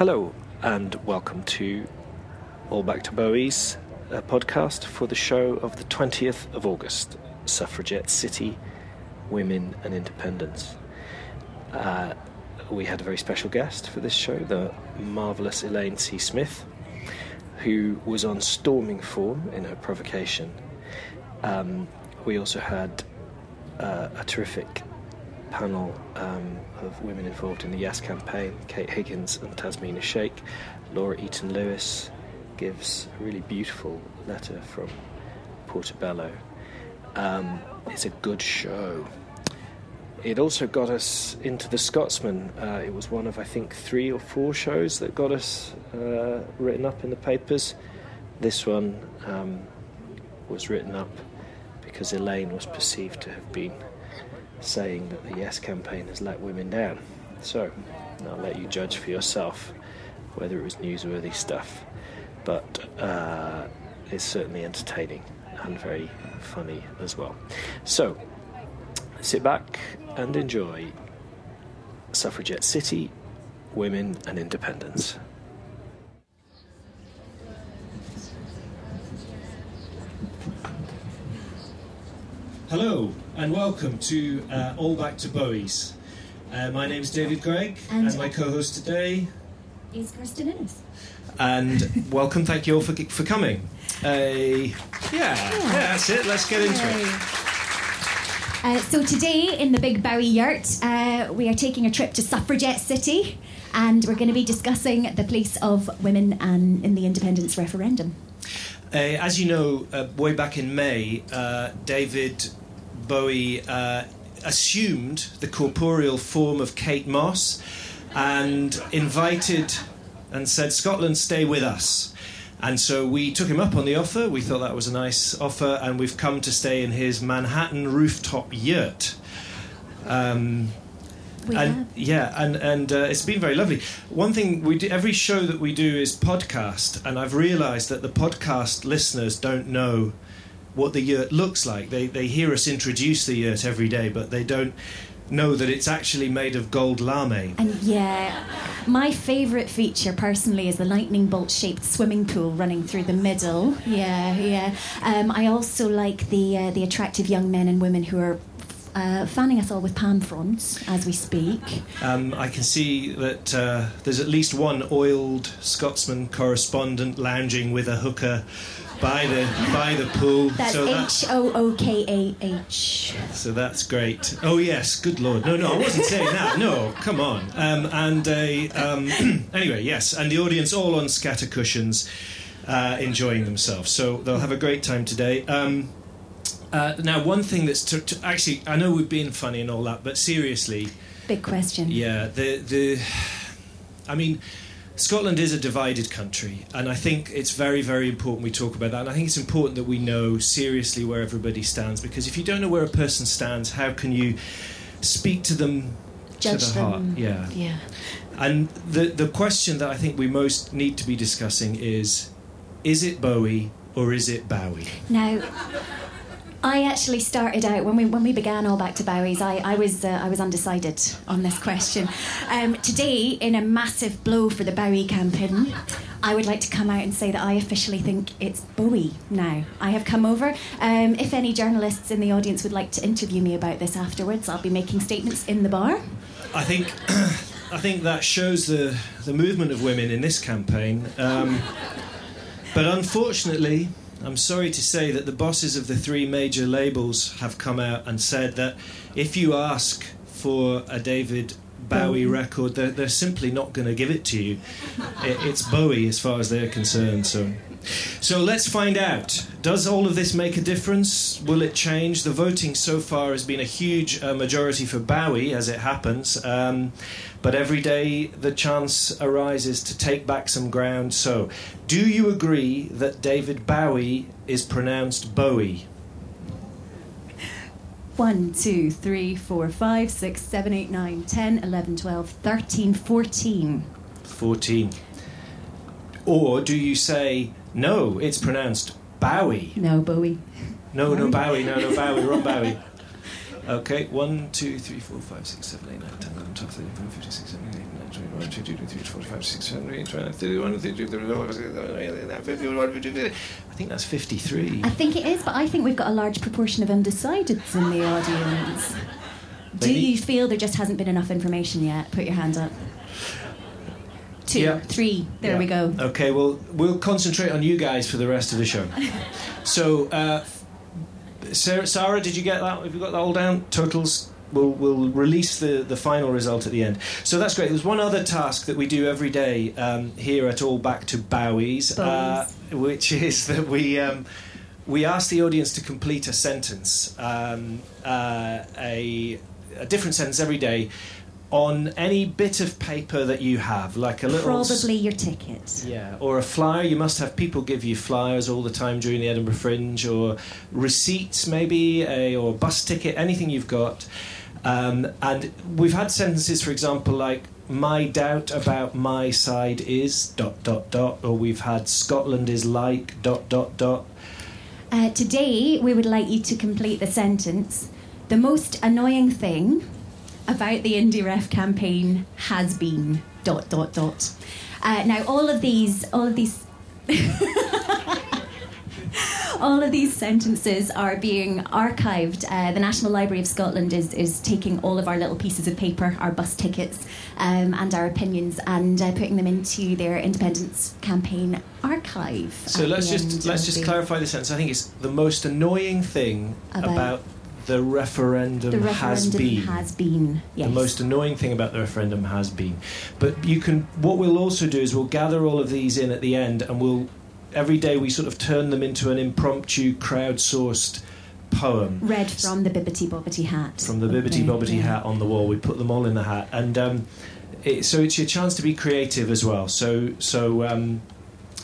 Hello, and welcome to All Back to Bowie's podcast for the show of the 20th of August Suffragette City, Women and Independence. Uh, we had a very special guest for this show, the marvellous Elaine C. Smith, who was on storming form in her provocation. Um, we also had uh, a terrific panel um, of women involved in the Yes campaign Kate Higgins and Tasmina Sheikh. Laura Eaton Lewis gives a really beautiful letter from Portobello. Um, it's a good show. It also got us into The Scotsman. Uh, it was one of, I think, three or four shows that got us uh, written up in the papers. This one um, was written up because Elaine was perceived to have been saying that the Yes campaign has let women down. So, I'll let you judge for yourself whether it was newsworthy stuff. But uh, it's certainly entertaining and very funny as well. So, sit back and enjoy Suffragette City, Women and Independence. Hello and welcome to uh, All Back to Bowie's. Uh, my name is David Greig, and, And- my co-host today. is Kirstin Innes. And welcome, thank you all for for coming. Uh, yeah, yeah, that's it. Let's get into it. Uh, so today in the Big Bowie Yurt, uh, we are taking a trip to Suffragette City, and we're going to be discussing the place of women and in the independence referendum. Uh, as you know, uh, way back in May, uh, David Bowie uh, assumed the corporeal form of Kate Moss and invited and said, Scotland, stay with us. And so we took him up on the offer. We thought that was a nice offer, and we've come to stay in his Manhattan rooftop yurt. Um, We and have. yeah, and and uh, it's been very lovely. One thing we do, every show that we do is podcast, and I've realised that the podcast listeners don't know what the yurt looks like. They they hear us introduce the yurt every day, but they don't know that it's actually made of gold lame. And yeah, my favourite feature personally is the lightning bolt shaped swimming pool running through the middle. Yeah, yeah. Um, I also like the uh, the attractive young men and women who are. Uh, fanning us all with palm fronds as we speak. Um, I can see that uh, there's at least one oiled Scotsman correspondent lounging with a hooker by the by the pool. That's so H O O K A H. So that's great. Oh yes, good lord. No, no, I wasn't saying that. No, come on. Um, and a um, anyway, yes, and the audience all on scatter cushions, uh, enjoying themselves. So they'll have a great time today. Um, uh, now, one thing that's to, to, actually, I know we've been funny and all that, but seriously, Big question. yeah, the the, I mean. Scotland is a divided country, and I think it's very, very important we talk about that. And I think it's important that we know seriously where everybody stands, because if you don't know where a person stands, how can you speak to them Judge to the them. heart? Yeah. Yeah. And the the question that I think we most need to be discussing is: is it Bowie or is it Bowie? Now, I actually started out when we when we began all back to Bowie's. I, I was uh, I was undecided on this question. Um, today, in a massive blow for the Bowie campaign, I would like to come out and say that I officially think it's Bowie now. I have come over. Um, if any journalists in the audience would like to interview me about this afterwards, I'll be making statements in the bar. I think I think that shows the the movement of women in this campaign. Um, but unfortunately, I'm sorry to say that the bosses of the three major labels have come out and said that if you ask for a David Bowie record, they're, they're simply not going to give it to you. It, it's Bowie as far as they're concerned. So. So let's find out. Does all of this make a difference? Will it change? The voting so far has been a huge uh, majority for Bowie, as it happens. Um, but every day the chance arises to take back some ground. So, do you agree that David Bowie is pronounced Bowie? One, two, three, four, five, six, seven, eight, nine, ten, eleven, twelve, thirteen, fourteen. 14. Or do you say, no, it's pronounced Bowie? No, Bowie. No, no, Bowie, no, no, Bowie, wrong Bowie. Okay, 1, 2, 3, 4, 5, 6, 7, 8, 9, 10, 11, 12, 13, 14, 15, 16, 17, 18, 19, 20, 21, 22, 23, 24, 25, 26, 27, 28, 29, 30, 31, 32, 33, 34, 35, I think that's 53. I think it is, but I think we've got a large proportion of undecideds in the audience. Do you feel there just hasn't been enough information yet? Put your hand up. Two, Yeah. three. There Yeah. we go. Okay, well, we'll concentrate on you guys for the rest of the show. so, uh, Sarah, Sarah, did you get that? Have you got that all down? Totals. We'll, we'll release the, the final result at the end. So that's great. There's one other task that we do every day um, here at All Back to Bowies, uh, which is that we um, we ask the audience to complete a sentence, um, uh, a, a different sentence every day, on any bit of paper that you have, like a little. Probably your ticket. yeah, or a flyer. You must have people give you flyers all the time during the Edinburgh Fringe, or receipts maybe, a, or bus ticket, anything you've got. Um, and we've had sentences, for example, like "My doubt about my side is dot dot dot," or we've had "Scotland is like dot dot dot." Uh, today, we would like you to complete the sentence. The most annoying thing about the Indie Ref campaign has been dot dot dot. Uh, now, all of these, all of these. All of these sentences are being archived. Uh, the National Library of Scotland is, is taking all of our little pieces of paper, our bus tickets, um, and our opinions, and uh, putting them into their independence campaign archive. So let's just let's just the- clarify the sentence. I think it's the most annoying thing About- about, the referendum, The has referendum been. has been. Yes. The most annoying thing about the referendum has been. But you can. What we'll also do is we'll gather all of these in at the end, and we'll every day we sort of turn them into an impromptu, crowdsourced poem read from the Bibbity Bobbity hat. from the Bibbity Bobbity yeah. hat on the wall. We put them all in the hat, and um, it, so it's your chance to be creative as well. So so um,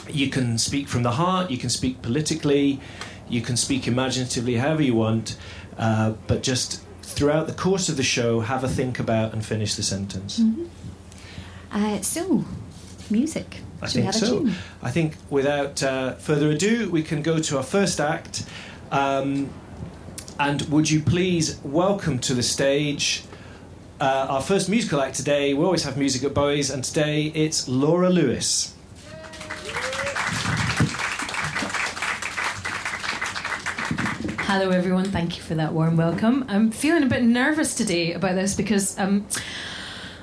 you can speak from the heart, you can speak politically, you can speak imaginatively, however you want, uh, but just throughout the course of the show, have a think about and finish the sentence. Mhm. Uh, so, music. I Should we think have a so. tune? I think without uh, further ado, we can go to our first act. Um, and would you please welcome to the stage uh, our first musical act today? We always have music at Bowie's, and today it's Laura Lewis. Hello, everyone. Thank you for that warm welcome. I'm feeling a bit nervous today about this because um,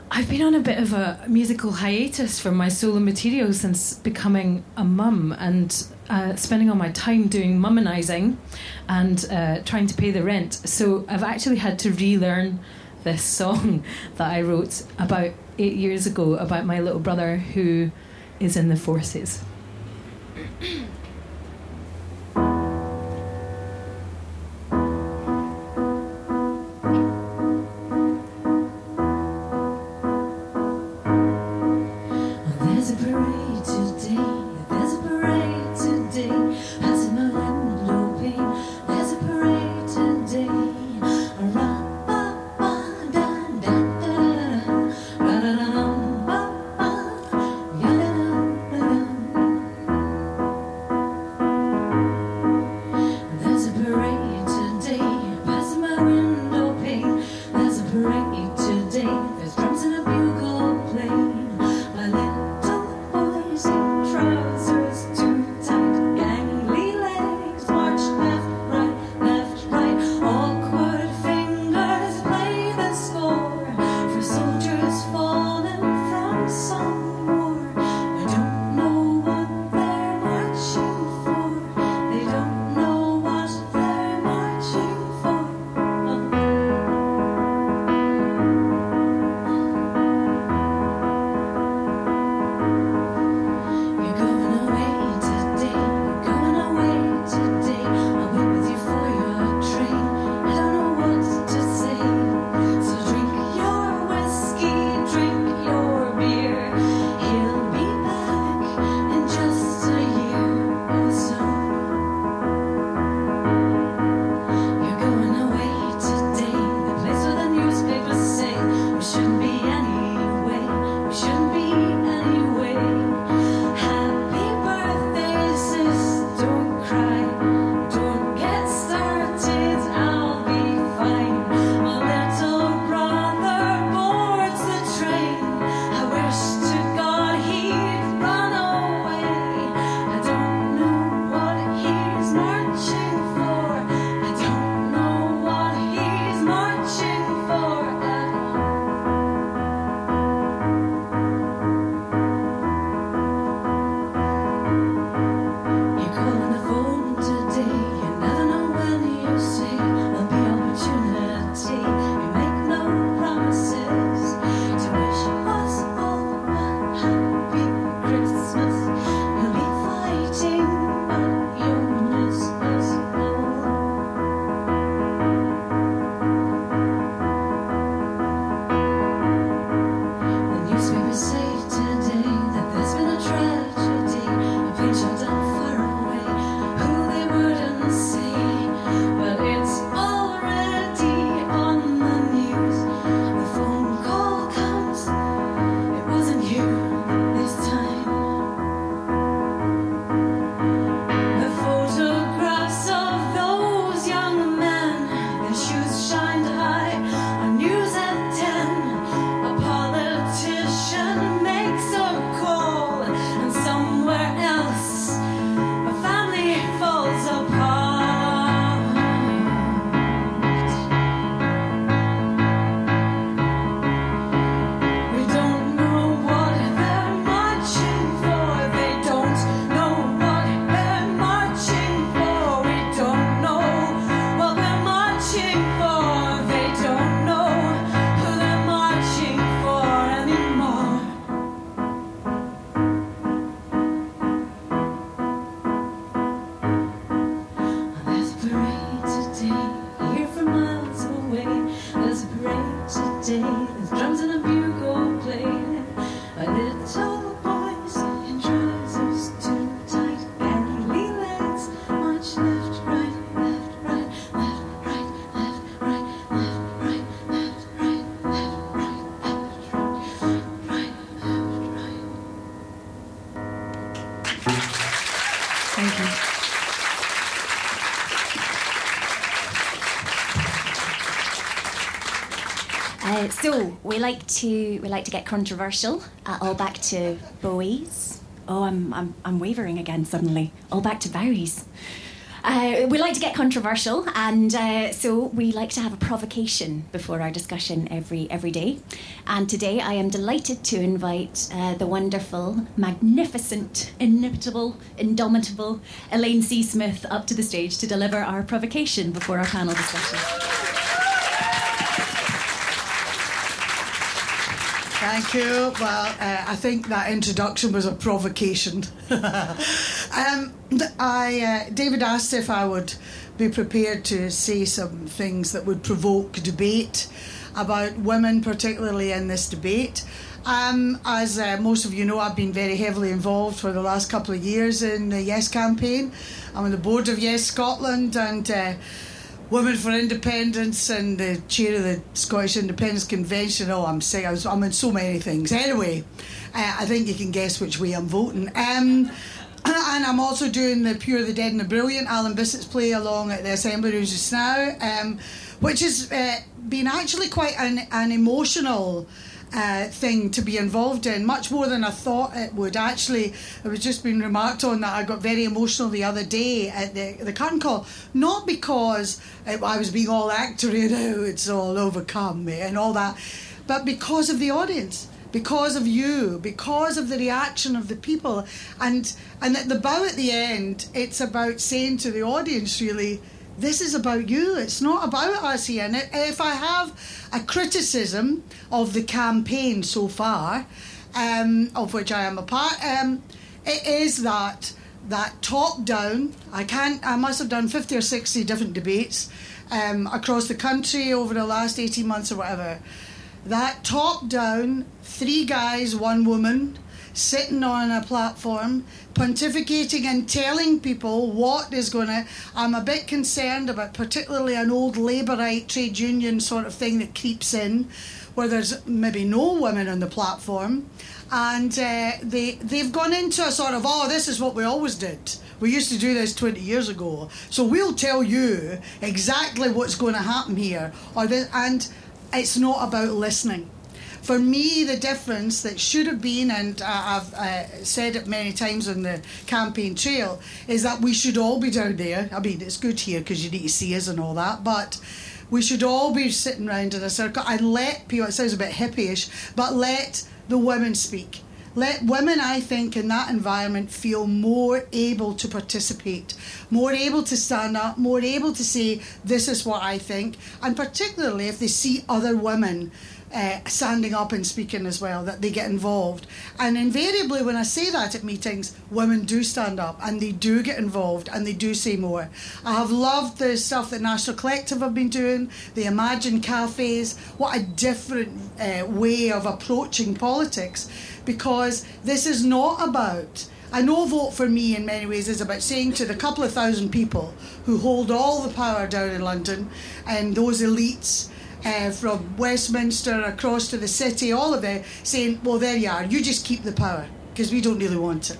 I've been on a bit of a musical hiatus from my solo material since becoming a mum and uh, spending all my time doing mummonizing and uh, trying to pay the rent. So I've actually had to relearn this song that I wrote about eight years ago about my little brother who is in the forces. So we like to we like to get controversial. Uh, all back to Bowie's. Oh, I'm I'm I'm wavering again suddenly. All back to Bowie's. Uh, we like to get controversial, and uh, so we like to have a provocation before our discussion every every day. And today, I am delighted to invite uh, the wonderful, magnificent, inimitable, indomitable Elaine C. Smith up to the stage to deliver our provocation before our panel discussion. Thank you. Well, uh, I think that introduction was a provocation. um, I, uh, David asked if I would be prepared to say some things that would provoke debate about women, particularly in this debate. Um, as uh, most of you know, I've been very heavily involved for the last couple of years in the Yes campaign. I'm on the board of Yes Scotland and. Women for Independence and the chair of the Scottish Independence Convention. Oh, I'm sick. I was, I'm in so many things. Anyway, uh, I think you can guess which way I'm voting. Um, and I'm also doing the Pure, the Dead, and the Brilliant Alan Bissett's play along at the Assembly Rooms just now, um, which has uh, been actually quite an, an emotional uh, thing to be involved in, much more than I thought it would. Actually, it was just being remarked on that I got very emotional the other day at the the curtain call, not because it, I was being all actory and oh, it's all overcome me and all that, but because of the audience. Because of you, because of the reaction of the people, and and at the bow at the end, it's about saying to the audience, really, this is about you. It's not about us here. And if I have a criticism of the campaign so far, um, of which I am a part, um, it is that that top down. I can't. I must have done fifty or sixty different debates um, across the country over the last eighteen months or whatever. That top down, three guys, one woman, sitting on a platform, pontificating and telling people what is going to. I'm a bit concerned about particularly an old Labourite trade union sort of thing that creeps in, where there's maybe no women on the platform, and uh, they they've gone into a sort of oh this is what we always did. We used to do this 20 years ago, so we'll tell you exactly what's going to happen here, or this, and it's not about listening for me, the difference that should have been, and I've uh, said it many times on the campaign trail, is that we should all be down there. I mean, it's good here because you need to see us and all that, but we should all be sitting round in a circle and let people, it sounds a bit hippyish, but let the women speak. Let women, I think, in that environment feel more able to participate, more able to stand up, more able to say, This is what I think, and particularly if they see other women uh, standing up and speaking as well, that they get involved. And invariably, when I say that at meetings, women do stand up and they do get involved and they do say more. I have loved the stuff that National Collective have been doing, the Imagine cafes. What a different uh, way of approaching politics because this is not about. I know Vote for Me in many ways is about saying to the couple of thousand people who hold all the power down in London and those elites uh, from Westminster across to the city, all of it, saying, well, there you are, you just keep the power because we don't really want it.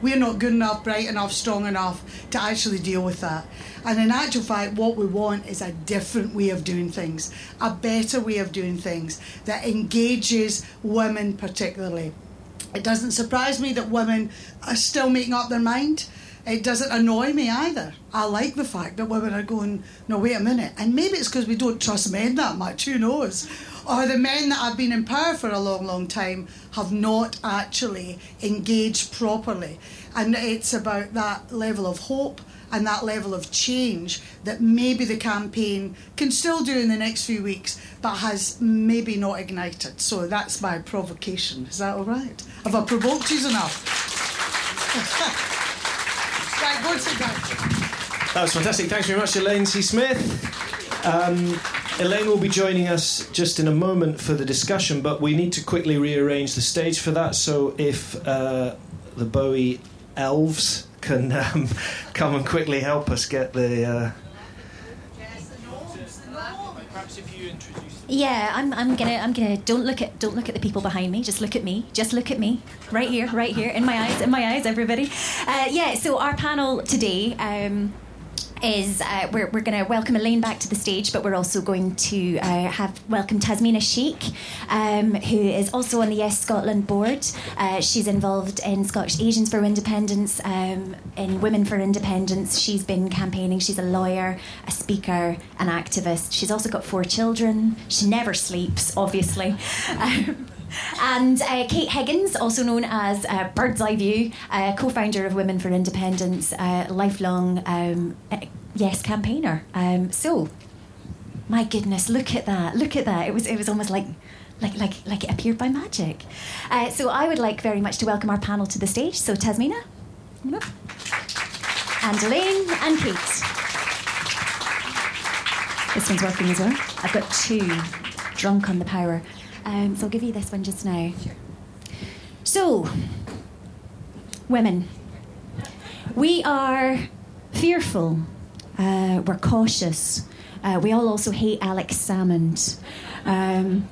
We're not good enough, bright enough, strong enough to actually deal with that. And in actual fact, what we want is a different way of doing things, a better way of doing things that engages women particularly. It doesn't surprise me that women are still making up their mind. It doesn't annoy me either. I like the fact that women are going, no, wait a minute. And maybe it's because we don't trust men that much, who knows? Or the men that have been in power for a long, long time have not actually engaged properly. And it's about that level of hope and that level of change that maybe the campaign can still do in the next few weeks, but has maybe not ignited. So that's my provocation. Is that all right? Have I provoked you enough? That was fantastic. Thanks very much, Elaine C. Smith. Um, Elaine will be joining us just in a moment for the discussion, but we need to quickly rearrange the stage for that. So if uh, the Bowie elves can um, come and quickly help us get the. Uh... Perhaps if you introduce. Yeah, I'm, I'm gonna I'm gonna don't look at don't look at the people behind me. Just look at me. Just look at me. Right here, right here, in my eyes, in my eyes, everybody. Uh, yeah. So our panel today. Um, is uh, we're, we're going to welcome Elaine back to the stage, but we're also going to uh, have welcome Tasmina Sheikh, um, who is also on the Yes Scotland board. Uh, she's involved in Scottish Asians for Independence, um, in Women for Independence. She's been campaigning. She's a lawyer, a speaker, an activist. She's also got four children. She never sleeps, obviously. Um, and uh, Kate Higgins, also known as uh, Bird's Eye View, uh, co-founder of Women for Independence, uh, lifelong um, uh, Yes campaigner. Um, so, my goodness, look at that! Look at that! It was it was almost like. Like, like, like it appeared by magic. Uh, so I would like very much to welcome our panel to the stage. So Tasmina, and Elaine and Kate. This one's working as well. I've got two drunk on the power. Um, so I'll give you this one just now. So, women, we are fearful, uh, we're cautious. Uh, we all also hate Alex Salmond. Um,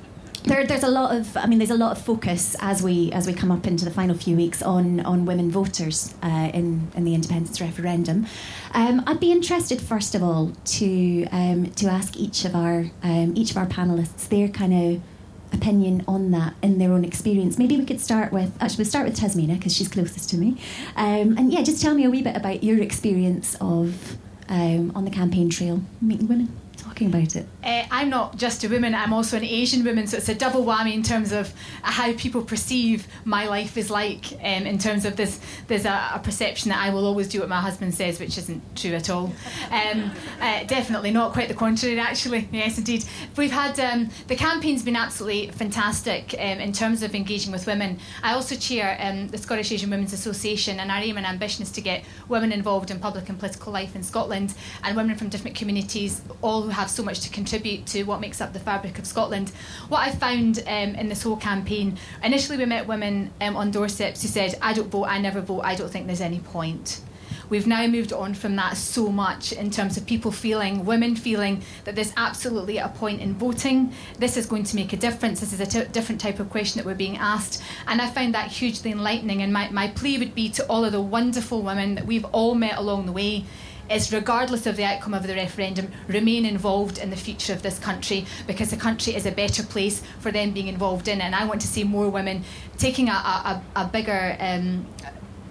there, there's a lot of, I mean, there's a lot of focus as we as we come up into the final few weeks on on women voters uh, in in the independence referendum. Um, I'd be interested, first of all, to um, to ask each of our um, each of our panelists their kind of opinion on that in their own experience. Maybe we could start with actually we'll start with Tasmina because she's closest to me, um, and yeah, just tell me a wee bit about your experience of um, on the campaign trail meeting women, talking about it. Uh, I'm not just a woman, I'm also an Asian woman, so it's a double whammy in terms of how people perceive my life is like. Um, in terms of this, there's a, a perception that I will always do what my husband says, which isn't true at all. Um, uh, definitely not, quite the contrary, actually. Yes, indeed. We've had um, the campaign's been absolutely fantastic um, in terms of engaging with women. I also chair um, the Scottish Asian Women's Association, and our aim and ambition is to get women involved in public and political life in Scotland and women from different communities, all who have so much to contribute to what makes up the fabric of Scotland. What I found um, in this whole campaign, initially we met women um, on doorsteps who said, I don't vote, I never vote, I don't think there's any point. We've now moved on from that so much in terms of people feeling, women feeling that there's absolutely a point in voting. This is going to make a difference. This is a t- different type of question that we're being asked. And I found that hugely enlightening. And my, my plea would be to all of the wonderful women that we've all met along the way is regardless of the outcome of the referendum, remain involved in the future of this country because the country is a better place for them being involved in. And I want to see more women taking a, a, a bigger um,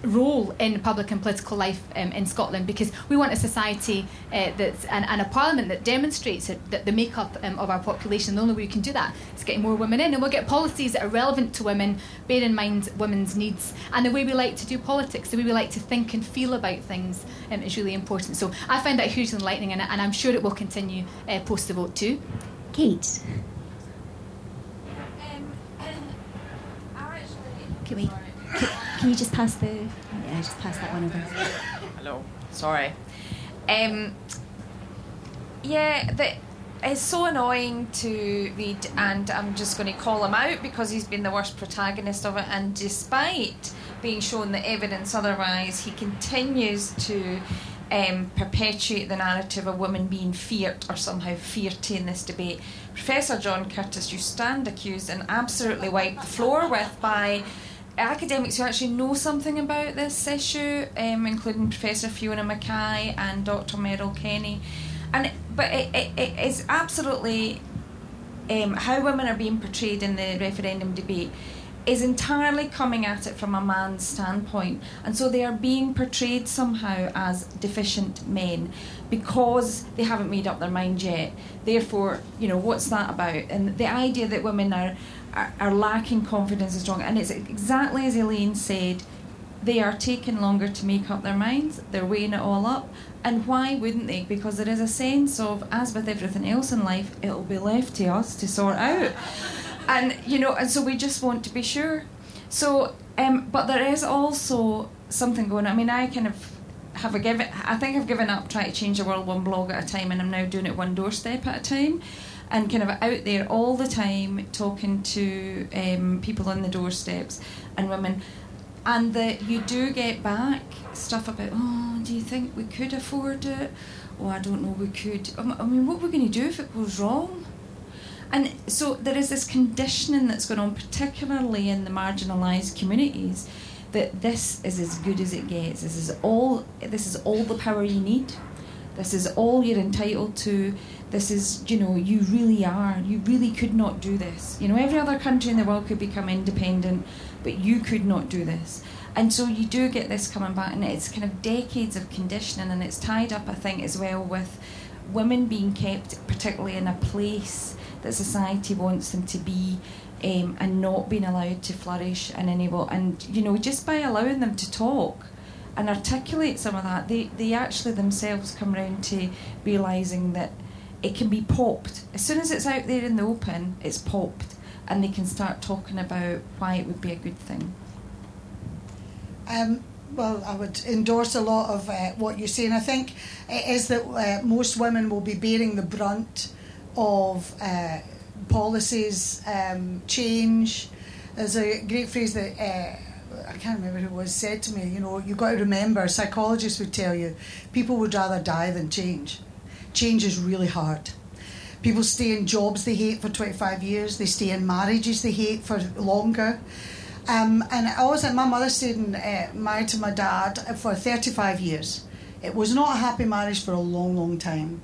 role in public and political life um, in Scotland because we want a society uh, that's and, and a parliament that demonstrates it, that the makeup um, of our population. The only way we can do that is getting more women in, and we'll get policies that are relevant to women, bear in mind women's needs, and the way we like to do politics, the way we like to think and feel about things um, is really important. So I find that hugely enlightening, and, and I'm sure it will continue uh, post the vote too. Kate, can we? Can, can you just pass the? Yeah, just pass that one over. Hello. Sorry. Um, yeah, the, it's so annoying to read, and I'm just going to call him out because he's been the worst protagonist of it. And despite being shown the evidence otherwise, he continues to um, perpetuate the narrative of women being feared or somehow fearty in this debate. Professor John Curtice, you stand accused and absolutely wiped the floor with by academics who actually know something about this issue, um, including Professor Fiona Mackay and Dr. Meryl Kenny. And but it, it, it is absolutely um, how women are being portrayed in the referendum debate is entirely coming at it from a man's standpoint, and so they are being portrayed somehow as deficient men because they haven't made up their mind yet. Therefore, you know what's that about? And the idea that women are are, are lacking confidence is strong, and it's exactly as Elaine said. They are taking longer to make up their minds. They're weighing it all up, and why wouldn't they? Because there is a sense of, as with everything else in life, it'll be left to us to sort out and you know, and so we just want to be sure. So, um, but there is also something going. on. I mean, I kind of have a given. I think I've given up trying to change the world one blog at a time, and I'm now doing it one doorstep at a time, and kind of out there all the time talking to um, people on the doorsteps and women. And that you do get back stuff about, oh, do you think we could afford it? Oh, I don't know, we could. I mean, what are we going to do if it goes wrong? And so there is this conditioning that's going on, particularly in the marginalised communities, that this is as good as it gets. This is all. This is all the power you need. This is all you're entitled to. This is, you know, you really are. You really could not do this. You know, every other country in the world could become independent, but you could not do this. And so you do get this coming back, and it's kind of decades of conditioning, and it's tied up, I think, as well with women being kept, particularly in a place that society wants them to be, um, and not being allowed to flourish and enable. And you know, just by allowing them to talk and articulate some of that, they they actually themselves come around to realizing that it can be popped as soon as it's out there in the open. It's popped, and they can start talking about why it would be a good thing. Um, well, I would endorse a lot of uh, what you say, and I think it is that uh, most women will be bearing the brunt of uh, policies, um, change. There's a great phrase that uh, I can't remember who it was said to me. You know, you've got to remember. Psychologists would tell you, people would rather die than change. Change is really hard. People stay in jobs they hate for 25 years. They stay in marriages they hate for longer. Um, and I always, my mother stayed in, uh, married to my dad for 35 years. It was not a happy marriage for a long, long time.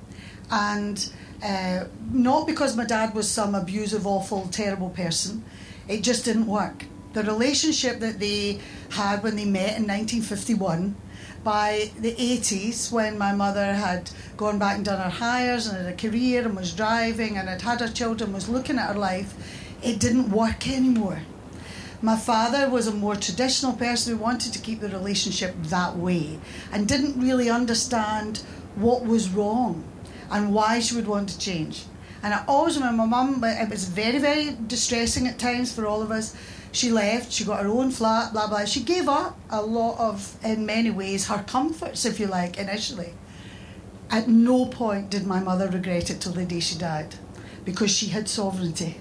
And uh, not because my dad was some abusive, awful, terrible person, it just didn't work. The relationship that they had when they met in 1951, by the 80s, when my mother had gone back and done her Highers and had a career and was driving and had had her children, was looking at her life, it didn't work anymore. My father was a more traditional person who wanted to keep the relationship that way and didn't really understand what was wrong and why she would want to change. And I always remember my mum, it was very, very distressing at times for all of us. She left, she got her own flat, blah, blah. She gave up a lot of, in many ways, her comforts, if you like, initially. At no point did my mother regret it till the day she died because she had sovereignty.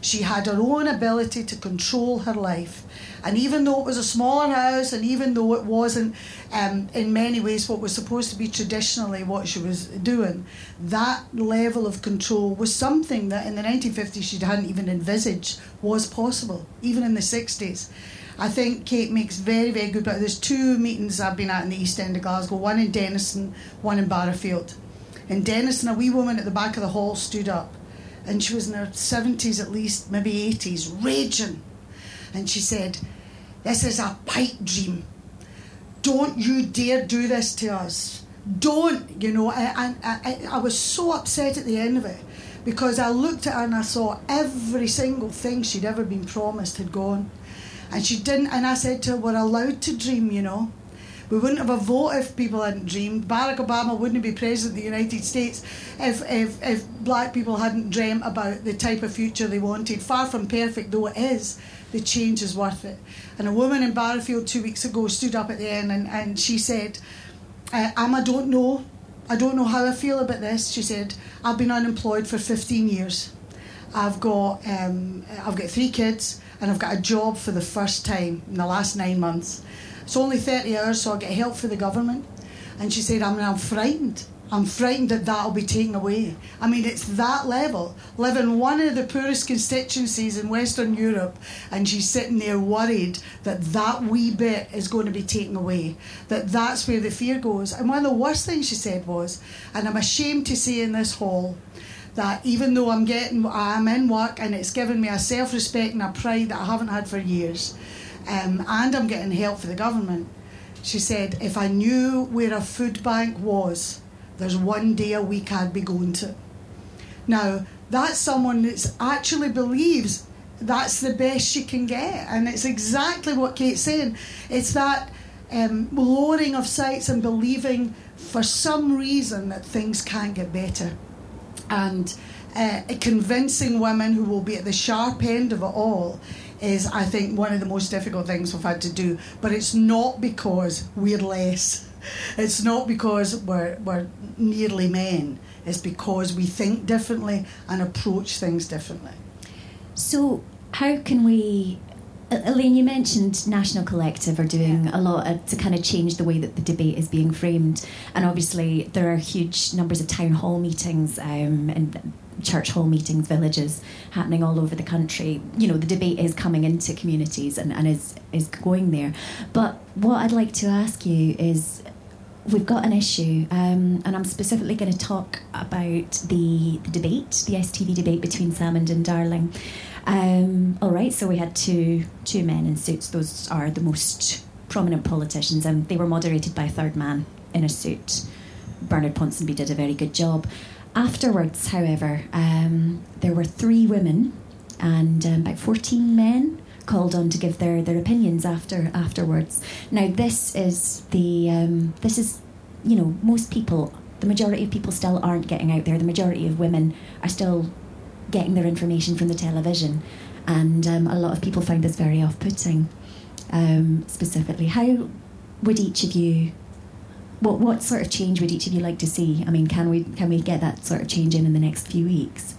She had her own ability to control her life. And even though it was a smaller house, and even though it wasn't um, in many ways what was supposed to be traditionally what she was doing, that level of control was something that in the 1950s she hadn't even envisaged was possible, even in the 60s. I think Kate makes very, very good. But there's two meetings I've been at in the East End of Glasgow. One in Dennistoun, one in Barrowfield. In Dennistoun, a wee woman at the back of the hall stood up, and she was in her 70s at least, maybe 80s, raging. And she said, This is a pipe dream. Don't you dare do this to us. Don't, you know. And I, I, I was so upset at the end of it because I looked at her and I saw every single thing she'd ever been promised had gone. And she didn't, and I said to her, We're allowed to dream, you know. We wouldn't have a vote if people hadn't dreamed. Barack Obama wouldn't be president of the United States if, if, if black people hadn't dreamt about the type of future they wanted. Far from perfect though it is, the change is worth it. And a woman in Barrowfield two weeks ago stood up at the end and, and she said, uh, Am I don't know. I don't know how I feel about this. She said, I've been unemployed for 15 years. I've got, um, I've got three kids and I've got a job for the first time in the last nine months. It's only 30 hours, so I get help for the government. And she said, I mean, I'm frightened. I'm frightened that that'll be taken away. I mean, it's that level. Live in one of the poorest constituencies in Western Europe, and she's sitting there worried that that wee bit is going to be taken away. That that's where the fear goes. And one of the worst things she said was, and I'm ashamed to say in this hall, that even though I'm getting, I'm in work and it's given me a self respect and a pride that I haven't had for years, um, and I'm getting help for the government. She said, if I knew where a food bank was, there's one day a week I'd be going to. Now, that's someone that actually believes that's the best she can get, and it's exactly what Kate's saying. It's that um, lowering of sights and believing for some reason that things can't get better and uh, convincing women who will be at the sharp end of it all is, I think, one of the most difficult things we've had to do. But it's not because we're less. It's not because we're, we're nearly men. It's because we think differently and approach things differently. So, how can we? E- Elaine, you mentioned National Collective are doing a lot uh, to kind of change the way that the debate is being framed, and obviously there are huge numbers of town hall meetings um, and church hall meetings, villages happening all over the country. You know, the debate is coming into communities and, and is is going there. But what I'd like to ask you is we've got an issue, um, and I'm specifically going to talk about the, the debate, the STV debate between Salmond and Darling. Um, all right, so we had two two men in suits. Those are the most prominent politicians, and they were moderated by a third man in a suit. Bernard Ponsonby did a very good job. Afterwards, however, um, there were three women and um, about 14 men called on to give their, their opinions after afterwards. Now, this is the um, this is you know most people, the majority of people still aren't getting out there. The majority of women are still getting their information from the television, and um, a lot of people find this very off-putting. Um, specifically, how would each of you? What, what sort of change would each of you like to see? I mean, can we can we get that sort of change in in the next few weeks?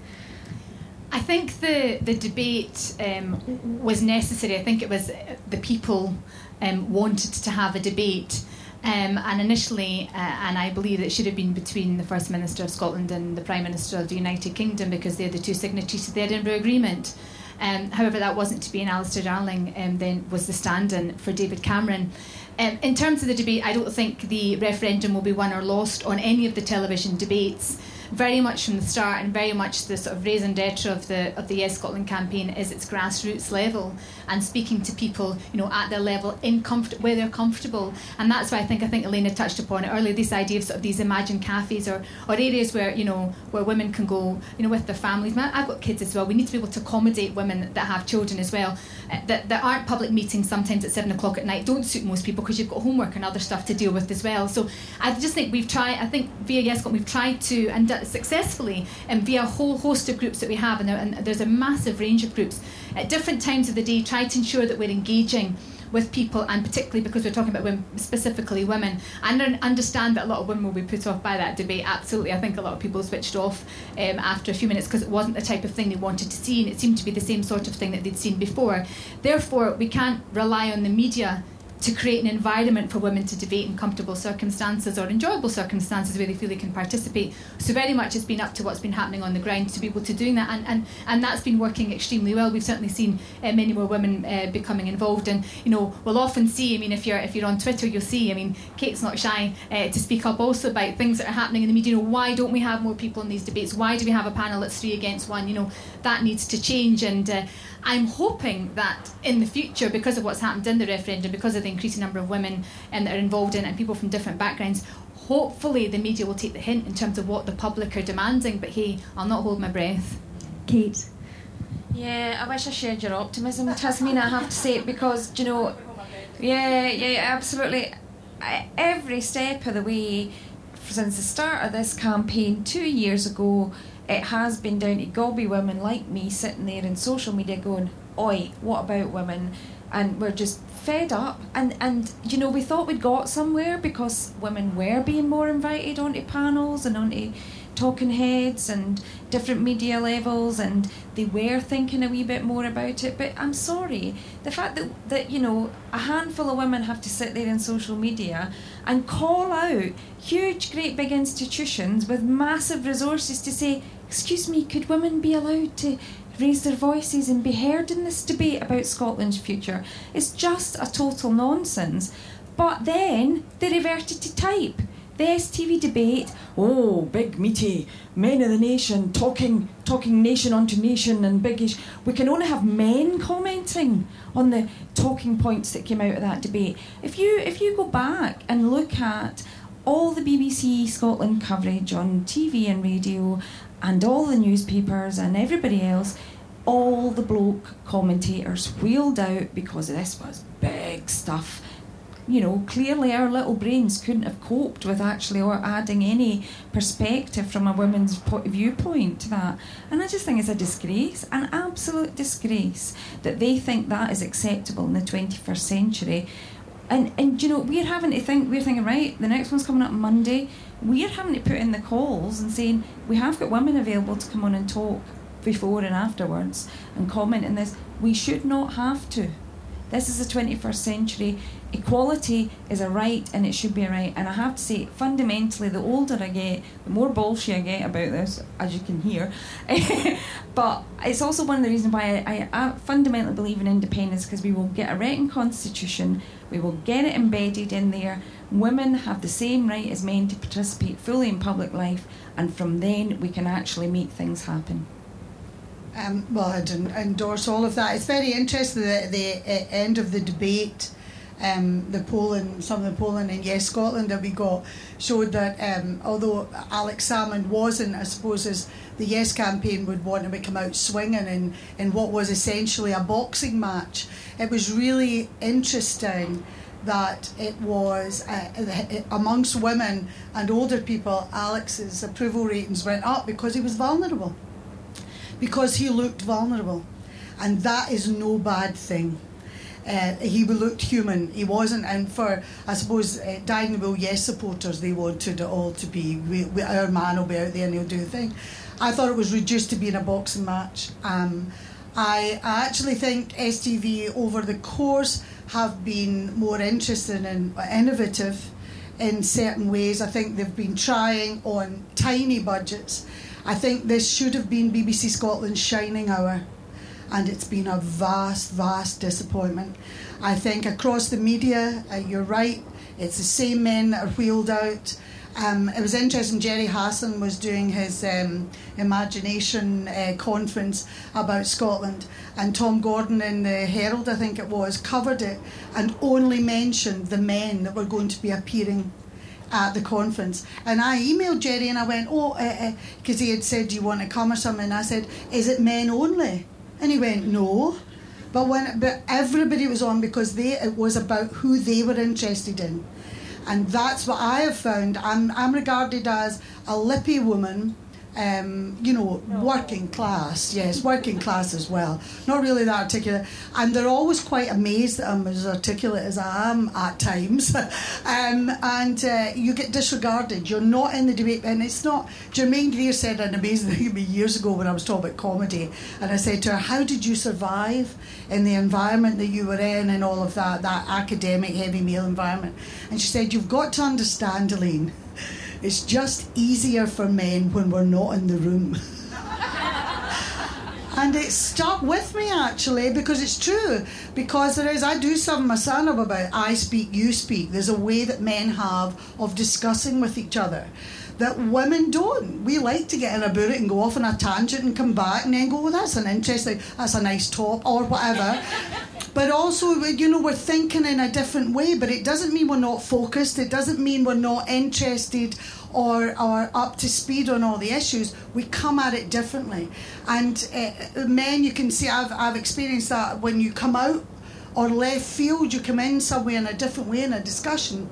I think the the debate um, was necessary. I think it was uh, the people um, wanted to have a debate. Um, and initially, uh, and I believe it should have been between the First Minister of Scotland and the Prime Minister of the United Kingdom because they're the two signatories to the Edinburgh Agreement. Um, however, that wasn't to be, and Alistair Darling um, then was the stand in for David Cameron. Um, in terms of the debate, I don't think the referendum will be won or lost on any of the television debates. Very much from the start, and very much the sort of raison d'etre of the of the Yes Scotland campaign is its grassroots level and speaking to people, you know, at their level in comfort where they're comfortable. And that's why I think I think Elena touched upon it earlier. This idea of sort of these imagined cafes or, or areas where you know where women can go, you know, with their families. I've got kids as well. We need to be able to accommodate women that have children as well. Uh, that that aren't public meetings sometimes at seven o'clock at night don't suit most people because you've got homework and other stuff to deal with as well. So I just think we've tried. I think via Yes Scotland we've tried to and done successfully and via a whole host of groups that we have and, there, and there's a massive range of groups at different times of the day. Try to ensure that we're engaging with people, and particularly because we're talking about women, specifically women. And I understand that a lot of women will be put off by that debate. Absolutely, I think a lot of people switched off um, after a few minutes because it wasn't the type of thing they wanted to see, and it seemed to be the same sort of thing that they'd seen before. Therefore, we can't rely on the media to create an environment for women to debate in comfortable circumstances or enjoyable circumstances where they feel they can participate. So very much it's been up to what's been happening on the ground to be able to doing that, and and, and that's been working extremely well. We've certainly seen uh, many more women uh, becoming involved, and you know we'll often see. I mean, if you're if you're on Twitter, you'll see. I mean, Kate's not shy uh, to speak up also about things that are happening in the media. You know, why don't we have more people in these debates? Why do we have a panel that's three against one? You know, that needs to change and. Uh, I'm hoping that in the future, because of what's happened in the referendum, because of the increasing number of women um, that are involved in it and people from different backgrounds, hopefully the media will take the hint in terms of what the public are demanding. But hey, I'll not hold my breath. Kate. Yeah, I wish I shared your optimism, Tasmina, I have to say, it, because, do you know, yeah, yeah, absolutely. I, every step of the way, since the start of this campaign two years ago, it has been down to gobby women like me sitting there in social media going, Oi, what about women? And we're just fed up. And, and you know, we thought we'd got somewhere because women were being more invited onto panels and onto talking heads and different media levels and they were thinking a wee bit more about it but I'm sorry the fact that that you know a handful of women have to sit there in social media and call out huge great big institutions with massive resources to say excuse me could women be allowed to raise their voices and be heard in this debate about Scotland's future. It's just a total nonsense. But then they reverted to type. The STV debate, oh, big meaty. Men of the nation talking, talking nation onto nation and biggish. We can only have men commenting on the talking points that came out of that debate. If you if you go back and look at all the BBC Scotland coverage on TV and radio, and all the newspapers and everybody else, all the bloke commentators wheeled out because this was big stuff you know, clearly our little brains couldn't have coped with actually or adding any perspective from a woman's po- viewpoint to that. And I just think it's a disgrace, an absolute disgrace, that they think that is acceptable in the 21st century. And, and you know, we're having to think, we're thinking, right, the next one's coming up Monday. We're having to put in the calls and saying, we have got women available to come on and talk before and afterwards and comment on this. We should not have to This is the 21st century. Equality is a right and it should be a right. And I have to say, fundamentally, the older I get, the more bullshit I get about this, as you can hear. but it's also one of the reasons why I, I, I fundamentally believe in independence because we will get a written constitution, we will get it embedded in there. Women have the same right as men to participate fully in public life, and from then we can actually make things happen. Um, well, I'd en- endorse all of that. It's very interesting that at the end of the debate, um, the polling, some of the polling in Yes Scotland that we got showed that um, although Alex Salmond wasn't, I suppose, as the Yes campaign would want him to come out swinging in, in what was essentially a boxing match, it was really interesting that it was uh, amongst women and older people, Alex's approval ratings went up because he was vulnerable because he looked vulnerable. And that is no bad thing. Uh, he looked human. He wasn't, and for I suppose uh, Will Yes supporters, they wanted it all to be we, we, our man will be out there and he'll do the thing. I thought it was reduced to being a boxing match. Um, I, I actually think STV over the course have been more interested and innovative in certain ways. I think they've been trying on tiny budgets I think this should have been BBC Scotland's shining hour, and it's been a vast, vast disappointment. I think across the media, uh, you're right, it's the same men that are wheeled out. Um, it was interesting, Gerry Hassan was doing his um, imagination uh, conference about Scotland, and Tom Gordon in the Herald, I think it was, covered it and only mentioned the men that were going to be appearing at the conference. And I emailed Gerry and I went, oh, because uh, uh, he had said, do you want to come or something? And I said, is it men only? And he went, no. But when but everybody was on because they it was about who they were interested in. And that's what I have found. I'm, I'm regarded as a lippy woman um, you know, working class, yes, working class as well. Not really that articulate. And they're always quite amazed that I'm as articulate as I am at times. um, and uh, you get disregarded. You're not in the debate. And it's not. Germaine Greer said an amazing thing to me years ago when I was talking about comedy. And I said to her, How did you survive in the environment that you were in and all of that, that academic, heavy male environment? And she said, You've got to understand, Elaine it's just easier for men when we're not in the room. and it stuck with me actually because it's true. Because there is, I do some my son about I speak, you speak. There's a way that men have of discussing with each other that women don't. We like to get in about it and go off on a tangent and come back and then go, well, that's an interesting, that's a nice talk or whatever. but also, you know, we're thinking in a different way, but it doesn't mean we're not focused. It doesn't mean we're not interested or, or up to speed on all the issues. We come at it differently. And uh, men, you can see, I've, I've experienced that when you come out or left field, you come in somewhere in a different way in a discussion.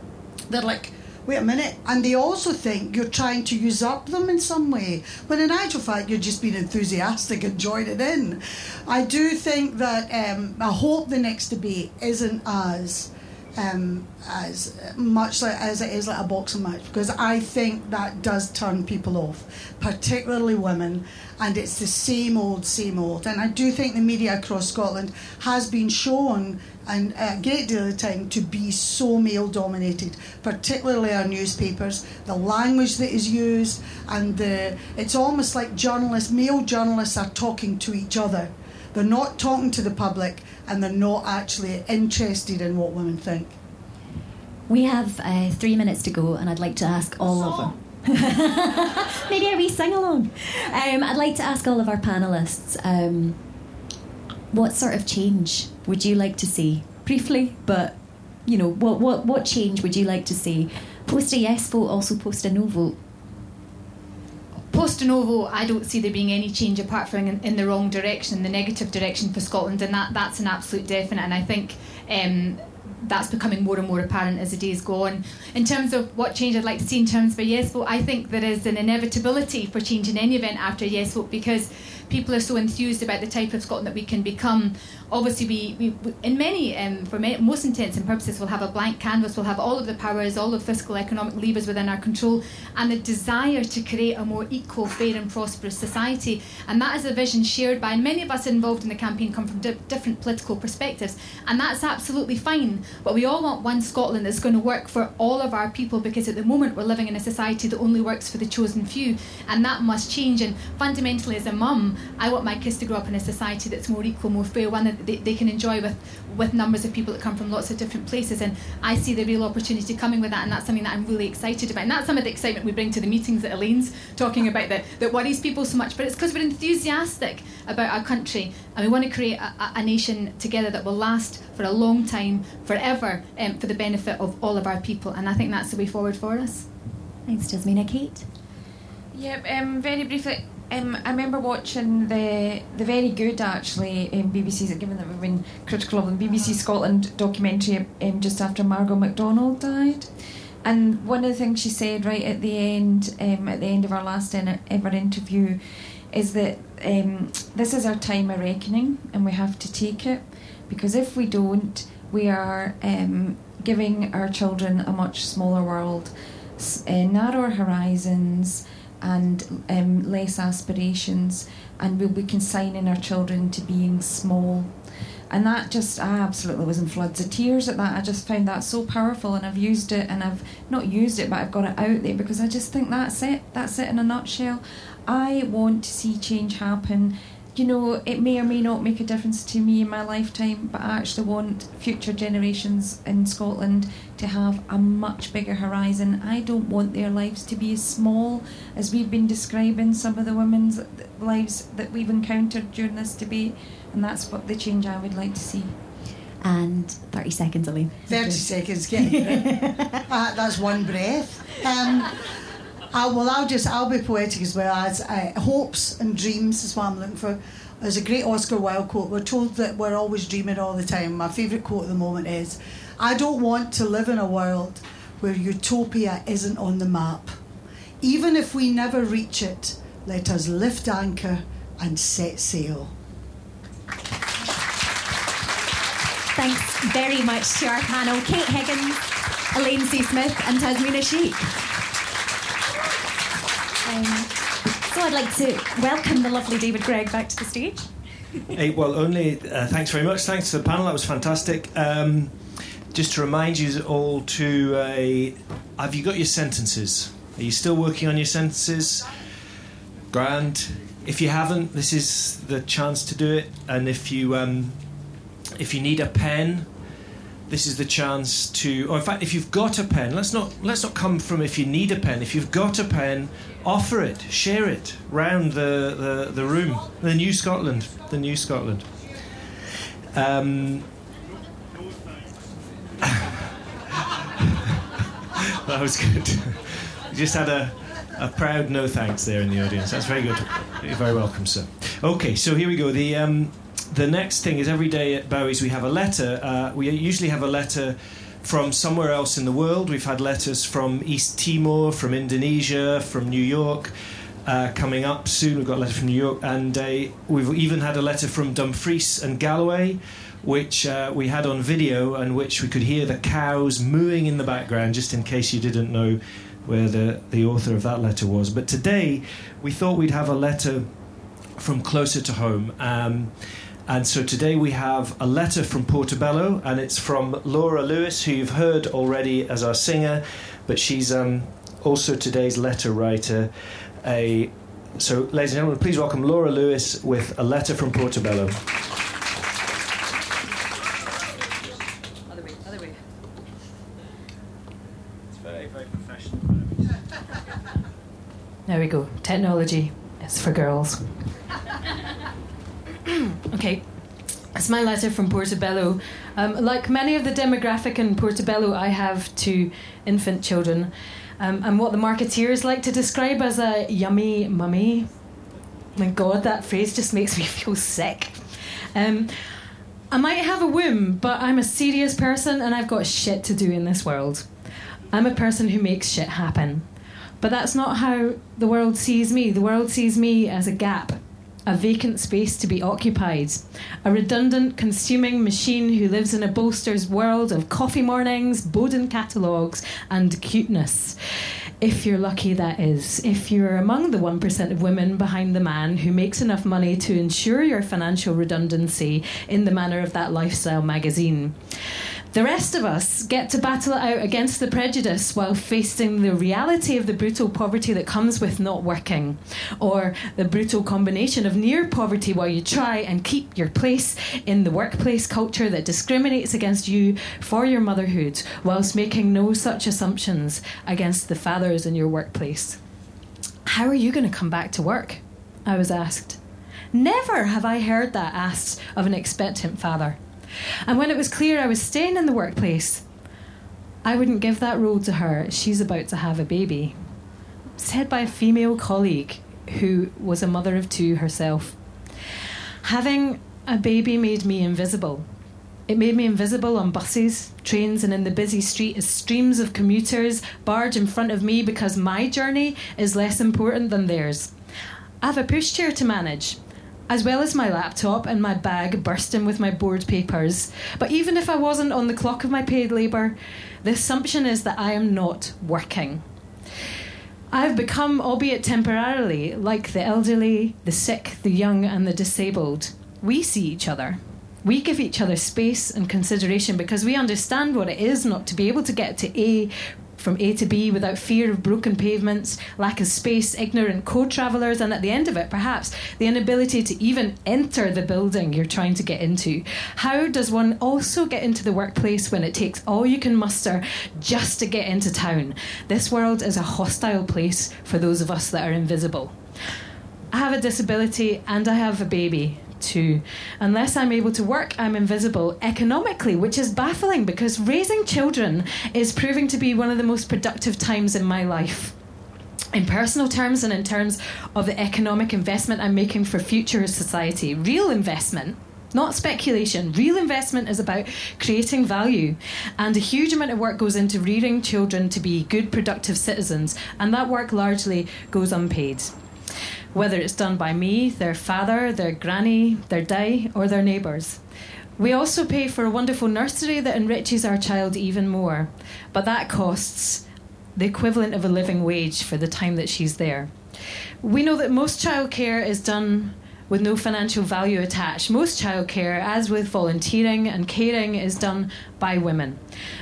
They're like, wait a minute. And they also think you're trying to usurp them in some way, when in actual fact, you're just being enthusiastic and joining in. I do think that um, I hope the next debate isn't as. Um, as much like, as it is like a boxing match because I think that does turn people off, particularly women, and it's the same old, same old. And I do think the media across Scotland has been shown and a great deal of the time to be so male dominated, particularly our newspapers, the language that is used, and the, it's almost like journalists, male journalists are talking to each other. They're not talking to the public and they're not actually interested in what women think. We have uh, three minutes to go, and I'd like to ask all of them. Maybe a wee sing along. Um, I'd like to ask all of our panelists um, what sort of change would you like to see? Briefly, but you know, what what what change would you like to see? Post a yes vote, also post a no vote. Post a no I don't see there being any change apart from in, in, the wrong direction, the negative direction for Scotland, and that that's an absolute definite. And I think um, that's becoming more and more apparent as the days go on. In terms of what change I'd like to see in terms of a yes vote, I think there is an inevitability for change in any event after a yes vote because people are so enthused about the type of Scotland that we can become obviously we, we in many um, for ma- most intents and purposes we'll have a blank canvas we'll have all of the powers all of fiscal economic levers within our control and the desire to create a more equal fair and prosperous society. And that is a vision shared by many of us involved in the campaign come from di- different political perspectives and that's absolutely fine but we all want one Scotland that's going to work for all of our people because at the moment we're living in a society that only works for the chosen few and that must change. And fundamentally as a mum I want my kids to grow up in a society that's more equal more fair one that they, they can enjoy with with numbers of people that come from lots of different places and I see the real opportunity coming with that and that's something that I'm really excited about and that's some of the excitement we bring to the meetings that Elaine's talking about that, that worries people so much but it's because we're enthusiastic about our country and we want to create a, a, a nation together that will last for a long time forever um, for the benefit of all of our people and I think that's the way forward for us Thanks, Tasmina. Kate? Yep, um, very briefly. Um, I remember watching the the very good actually um, BBC's given that we've been critical of the BBC Scotland documentary um, just after Margo MacDonald died, and one of the things she said right at the end um, at the end of our last in- ever interview is that um, this is our time of reckoning and we have to take it. Because if we don't, we are um, giving our children a much smaller world, s- uh, narrower horizons, and um, less aspirations, and we'll be consigning our children to being small. And that just, I absolutely was in floods of tears at that. I just found that so powerful, and I've used it, and I've not used it, but I've got it out there because I just think that's it. That's it in a nutshell. I want to see change happen. You know, it may or may not make a difference to me in my lifetime, but I actually want future generations in Scotland to have a much bigger horizon. I don't want their lives to be as small as we've been describing some of the women's lives that we've encountered during this debate, and that's what the change I would like to see. And 30 seconds, Elaine. 30 seconds, get it. uh, that's one breath. Um, uh, well, I'll just, I'll be poetic as well as uh, hopes and dreams is what I'm looking for. There's a great Oscar Wilde quote. We're told that we're always dreaming all the time. My favourite quote at the moment is I don't want to live in a world where utopia isn't on the map. Even if we never reach it, let us lift anchor and set sail. Thanks very much to our panel Kate Higgins, Elaine C. Smith, and Tasmina Sheikh. Um, so I'd like to welcome the lovely David Greig back to the stage. Hey, well, only uh, thanks very much. Thanks to the panel. That was fantastic. Um, just to remind you all to uh, have you got your sentences? Are you still working on your sentences? Grand. If you haven't, this is the chance to do it. And if you um, if you need a pen, this is the chance to. Or in fact, if you've got a pen, let's not let's not come from if you need a pen. If you've got a pen, offer it, share it round the the, the room. The new Scotland, the new Scotland. Um, that was good. You just had a, a proud no thanks there in the audience. That's very good. You're very welcome, sir. Okay, so here we go. The um, the next thing is every day at Bowie's we have a letter. Uh, we usually have a letter from somewhere else in the world. We've had letters from East Timor, from Indonesia, from New York. Uh, coming up soon, we've got a letter from New York, and uh, we've even had a letter from Dumfries and Galloway, which uh, we had on video, and which we could hear the cows mooing in the background, just in case you didn't know where the, the author of that letter was. But today, we thought we'd have a letter from closer to home. Um, and so today we have a letter from Portobello, and it's from Laura Lewis, who you've heard already as our singer, but she's um, also today's letter writer. A, so, ladies and gentlemen, please welcome Laura Lewis with a letter from Portobello. Other way, other way. It's very, very professional. There we go. Technology is for girls. okay. It's my letter from Portobello. Um, like many of the demographic in Portobello, I have two infant children. Um, and what the marketeers like to describe as a yummy mummy. My God, that phrase just makes me feel sick. Um, I might have a womb, but I'm a serious person and I've got shit to do in this world. I'm a person who makes shit happen. But that's not how the world sees me. The world sees me as a gap, a vacant space to be occupied, a redundant consuming machine who lives in a bolster's world of coffee mornings, Boden catalogues, and cuteness. If you're lucky, that is. If you're among the 1% of women behind the man who makes enough money to ensure your financial redundancy in the manner of that lifestyle magazine. The rest of us get to battle it out against the prejudice while facing the reality of the brutal poverty that comes with not working, or the brutal combination of near poverty while you try and keep your place in the workplace culture that discriminates against you for your motherhood, whilst making no such assumptions against the fathers in your workplace. How are you going to come back to work? I was asked. Never have I heard that asked of an expectant father. And when it was clear I was staying in the workplace, I wouldn't give that role to her. She's about to have a baby. Said by a female colleague who was a mother of two herself. Having a baby made me invisible. It made me invisible on buses, trains, and in the busy street as streams of commuters barge in front of me because my journey is less important than theirs. I have a pushchair to manage, as well as my laptop and my bag bursting with my board papers. But even if I wasn't on the clock of my paid labour, the assumption is that I am not working. I've become, albeit temporarily, like the elderly, the sick, the young, and the disabled. We see each other. We give each other space and consideration because we understand what it is not to be able to get to A from A to B without fear of broken pavements, lack of space, ignorant co travellers, and at the end of it, perhaps the inability to even enter the building you're trying to get into. How does one also get into the workplace when it takes all you can muster just to get into town? This world is a hostile place for those of us that are invisible. I have a disability and I have a baby too. Unless I'm able to work, I'm invisible economically, which is baffling because raising children is proving to be one of the most productive times in my life. In personal terms and in terms of the economic investment I'm making for future society, real investment. Not speculation. Real investment is about creating value. And a huge amount of work goes into rearing children to be good, productive citizens. And that work largely goes unpaid whether it's done by me, their father, their granny, their dad, or their neighbours. We also pay for a wonderful nursery that enriches our child even more, but that costs the equivalent of a living wage for the time that she's there. We know that most childcare is done with no financial value attached. Most childcare, as with volunteering and caring, is done by women.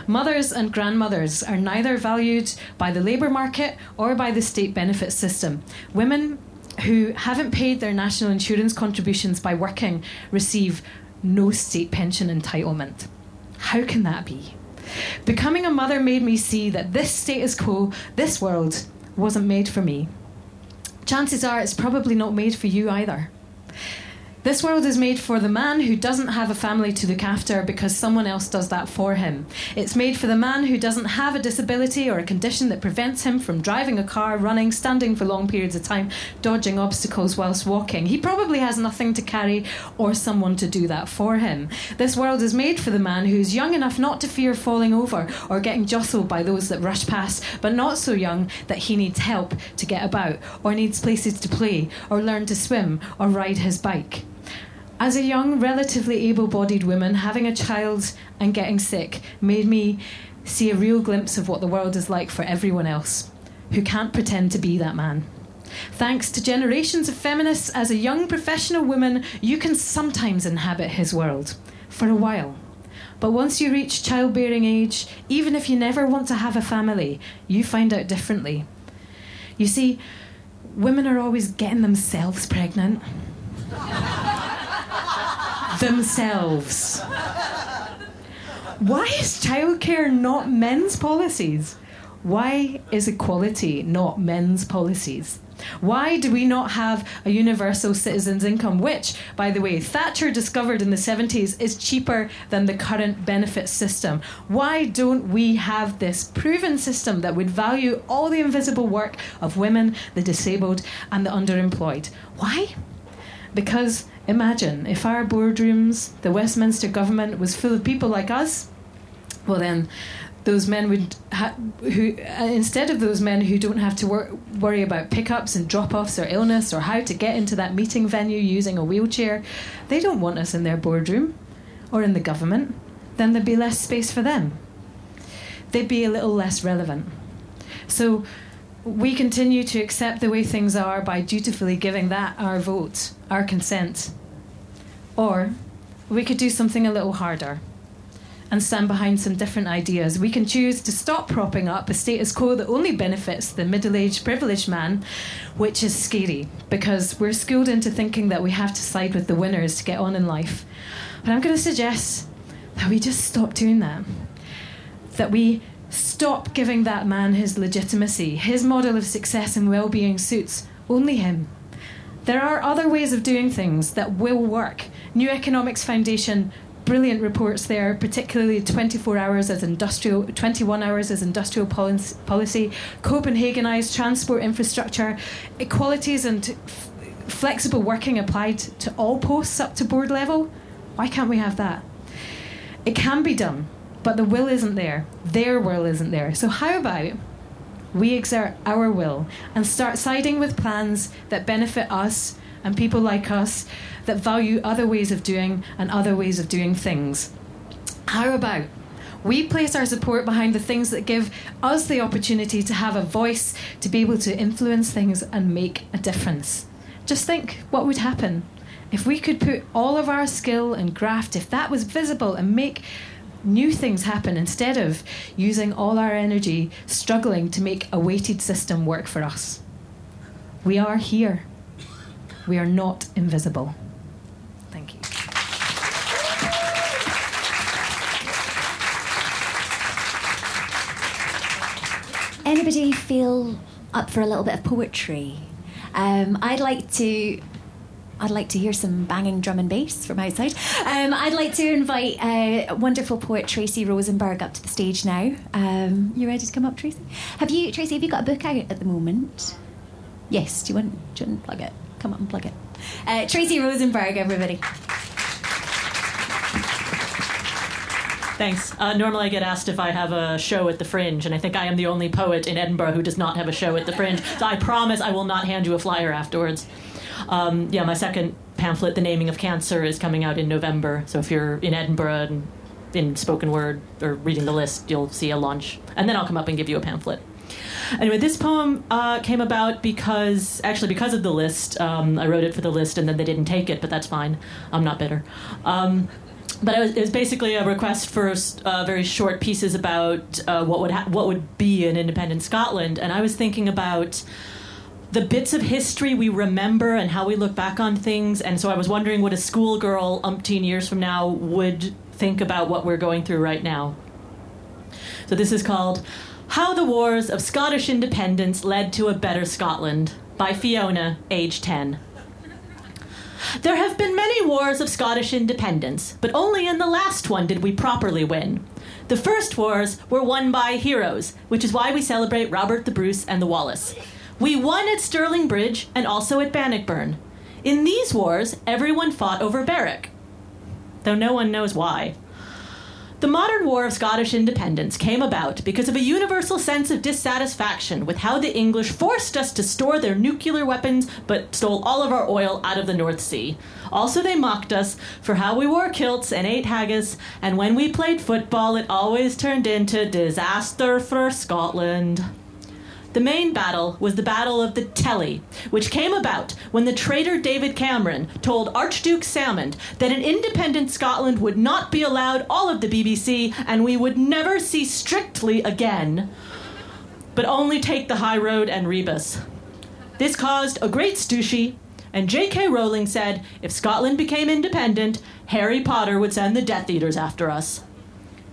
Mothers and grandmothers are neither valued by the labour market or by the state benefit system. Women who haven't paid their national insurance contributions by working receive no state pension entitlement. How can that be? Becoming a mother made me see that this status quo, this world, wasn't made for me. Chances are it's probably not made for you either. This world is made for the man who doesn't have a family to look after because someone else does that for him. It's made for the man who doesn't have a disability or a condition that prevents him from driving a car, running, standing for long periods of time, dodging obstacles whilst walking. He probably has nothing to carry or someone to do that for him. This world is made for the man who's young enough not to fear falling over or getting jostled by those that rush past, but not so young that he needs help to get about or needs places to play or learn to swim or ride his bike. As a young, relatively able bodied woman, having a child and getting sick made me see a real glimpse of what the world is like for everyone else who can't pretend to be that man. Thanks to generations of feminists, as a young professional woman, you can sometimes inhabit his world for a while. But once you reach childbearing age, even if you never want to have a family, you find out differently. You see, women are always getting themselves pregnant themselves. Why is childcare not men's policies? Why is equality not men's policies? Why do we not have a universal citizens' income, which, by the way, Thatcher discovered in the 70s is cheaper than the current benefit system? Why don't we have this proven system that would value all the invisible work of women, the disabled, and the underemployed? Why? Because imagine if our boardrooms, the Westminster government, was full of people like us, well then those men would ha- who uh, instead of those men who don't have to wor- worry about pickups and drop-offs or illness or how to get into that meeting venue using a wheelchair they don't want us in their boardroom or in the government then there'd be less space for them. They'd be a little less relevant. So we continue to accept the way things are by dutifully giving that our vote our consent or we could do something a little harder and stand behind some different ideas. We can choose to stop propping up a status quo that only benefits the middle aged privileged man, which is scary because we're schooled into thinking that we have to side with the winners to get on in life. But I'm going to suggest that we just stop doing that. That we stop giving that man his legitimacy. His model of success and well being suits only him. There are other ways of doing things that will work. New Economics Foundation brilliant reports there, particularly 24 hours as industrial, 21 hours as industrial policy, Copenhagenized transport infrastructure, equalities and f- flexible working applied to all posts up to board level. Why can't we have that? It can be done, but the will isn't there. Their will isn't there. So, how about we exert our will and start siding with plans that benefit us and people like us that value other ways of doing and other ways of doing things. How about we place our support behind the things that give us the opportunity to have a voice, to be able to influence things and make a difference? Just think what would happen if we could put all of our skill and graft, if that was visible, and make new things happen instead of using all our energy struggling to make a weighted system work for us. We are here. We are not invisible. Thank you. Anybody feel up for a little bit of poetry? Um, I'd like to. I'd like to hear some banging drum and bass from outside. Um, I'd like to invite uh, wonderful poet Tracy Rosenberg up to the stage now. Um, you ready to come up, Tracy? Have you, Tracy? Have you got a book out at the moment? Yes. Do you want? Do you want to plug it? Come up and plug it. Uh, Tracy Rosenberg, everybody. Thanks. Uh, normally, I get asked if I have a show at the Fringe, and I think I am the only poet in Edinburgh who does not have a show at the Fringe. So I promise I will not hand you a flyer afterwards. Um, yeah, my second pamphlet, The Naming of Cancer, is coming out in November. So if you're in Edinburgh and in spoken word or reading the list, you'll see a launch, and then I'll come up and give you a pamphlet. Anyway, this poem uh, came about because, actually, because of the list. Um, I wrote it for the list, and then they didn't take it, but that's fine. I'm not bitter. Um, but it was, it was basically a request for uh, very short pieces about uh, what would ha- what would be an independent Scotland, and I was thinking about the bits of history we remember and how we look back on things, and so I was wondering what a schoolgirl umpteen years from now would think about what we're going through right now. So this is called "How the Wars of Scottish Independence Led to a Better Scotland" by Fiona, age ten. There have been many wars of Scottish independence, but only in the last one did we properly win. The first wars were won by heroes, which is why we celebrate Robert the Bruce and the Wallace. We won at Stirling Bridge and also at Bannockburn. In these wars, everyone fought over Berwick, though no one knows why. The modern War of Scottish Independence came about because of a universal sense of dissatisfaction with how the English forced us to store their nuclear weapons but stole all of our oil out of the North Sea. Also, they mocked us for how we wore kilts and ate haggis, and when we played football, it always turned into disaster for Scotland. The main battle was the Battle of the Telly, which came about when the traitor David Cameron told Archduke Salmond that an independent Scotland would not be allowed all of the BBC and we would never see Strictly again, but only take the high road and Rebus. This caused a great stooshy, and J.K. Rowling said if Scotland became independent, Harry Potter would send the Death Eaters after us.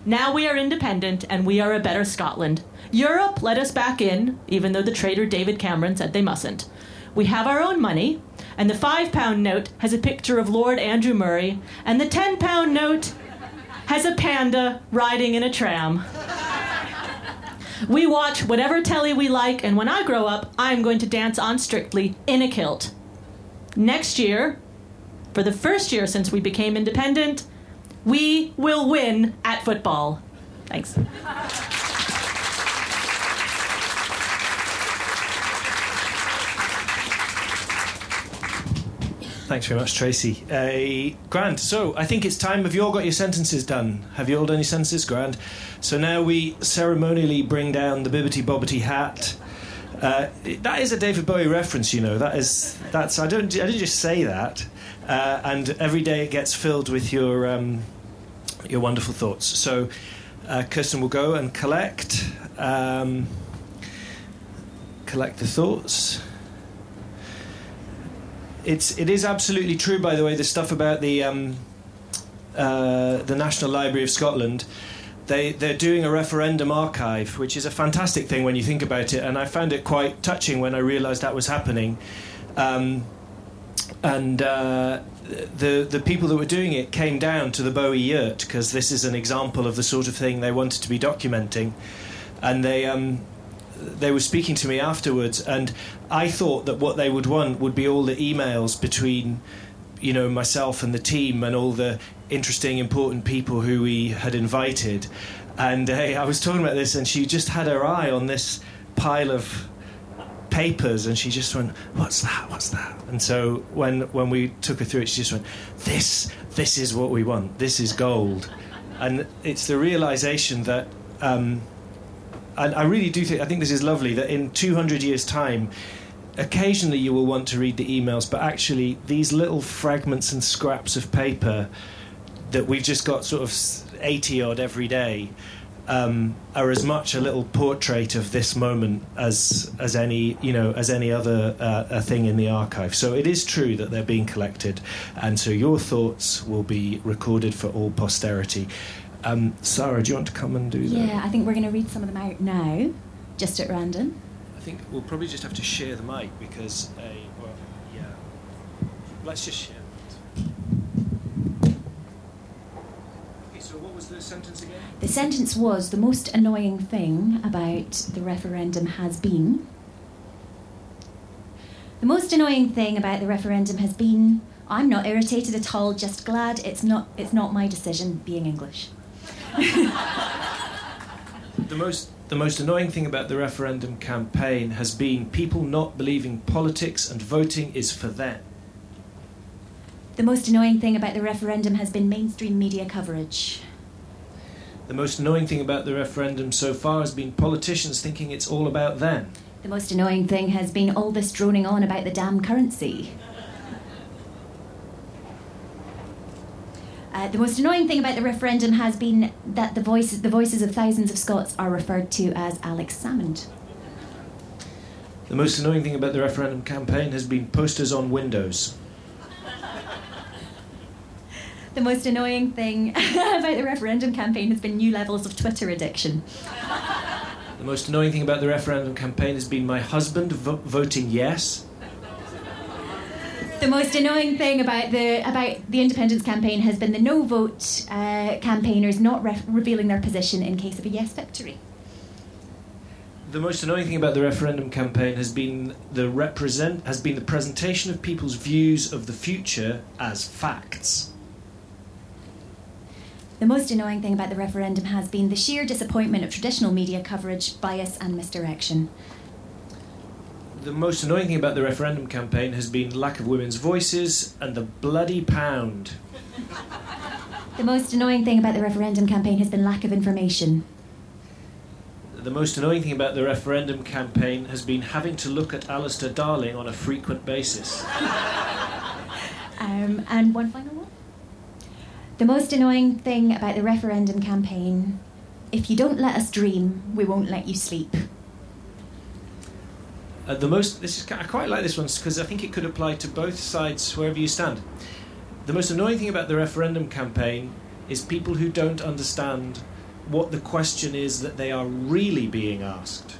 Now we are independent and we are a better Scotland. Europe let us back in, even though the traitor David Cameron said they mustn't. We have our own money, and the five pound note has a picture of Lord Andrew Murray, and the ten pound note has a panda riding in a tram. We watch whatever telly we like, and when I grow up, I'm going to dance on Strictly in a kilt. Next year, for the first year since we became independent, we will win at football. Thanks. Thanks very much, Tracy. Uh, Grant, so I think it's time. Have you all got your sentences done? Have you all done your sentences, Grant? So now we ceremonially bring down the Bibbity Bobbity hat. Uh, that is a David Bowie reference, you know. That is that's I don't I didn't just say that. Uh, and every day it gets filled with your um, your wonderful thoughts. So uh, Kirstin will go and collect um, collect the thoughts it's it is absolutely true, by the way, the stuff about the um, uh, the National Library of Scotland. They they're doing a referendum archive, which is a fantastic thing when you think about it. And I found it quite touching when I realised that was happening. Um, and uh, the the people that were doing it came down to the Bowie yurt because this is an example of the sort of thing they wanted to be documenting, and they um, they were speaking to me afterwards, and I thought that what they would want would be all the emails between, you know, myself and the team and all the interesting, important people who we had invited. And uh, I was talking about this, and she just had her eye on this pile of papers, and she just went, "What's that? What's that?" And so when when we took her through it, she just went, "This, this is what we want. This is gold." And it's the realization that. Um, and I really do think I think this is lovely that in 200 years' time, occasionally you will want to read the emails, but actually these little fragments and scraps of paper that we've just got sort of 80 odd every day um, are as much a little portrait of this moment as as any you know as any other uh, thing in the archive. So it is true that they're being collected, and so your thoughts will be recorded for all posterity. Um, Sarah, do you want to come and do that? Yeah, I think we're going to read some of them out now, just at random. I think we'll probably just have to share the mic because, uh, well, yeah. Let's just share. Okay, so what was the sentence again? The sentence was the most annoying thing about the referendum has been. The most annoying thing about the referendum has been I'm not irritated at all, just glad it's not it's not my decision being English. The most the most annoying thing about the referendum campaign has been people not believing politics and voting is for them. The most annoying thing about the referendum has been mainstream media coverage. The most annoying thing about the referendum so far has been politicians thinking it's all about them. The most annoying thing has been all this droning on about the damn currency. The most annoying thing about the referendum has been that the voices, the voices of thousands of Scots are referred to as Alex Salmond. The most annoying thing about the referendum campaign has been posters on windows. The most annoying thing about the referendum campaign has been new levels of Twitter addiction. The most annoying thing about the referendum campaign has been my husband vo- voting yes. The most annoying thing about the about the independence campaign has been the no vote uh, campaigners not re- revealing their position in case of a yes victory. The most annoying thing about the referendum campaign has been the represent has been the presentation of people's views of the future as facts. The most annoying thing about the referendum has been the sheer disappointment of traditional media coverage, bias, and misdirection. The most annoying thing about the referendum campaign has been lack of women's voices and the bloody pound. The most annoying thing about the referendum campaign has been lack of information. The most annoying thing about the referendum campaign has been having to look at Alistair Darling on a frequent basis. Um, and one final one. The most annoying thing about the referendum campaign if you don't let us dream, we won't let you sleep. Uh, the most this is I quite like this one because I think it could apply to both sides wherever you stand. The most annoying thing about the referendum campaign is people who don't understand what the question is that they are really being asked.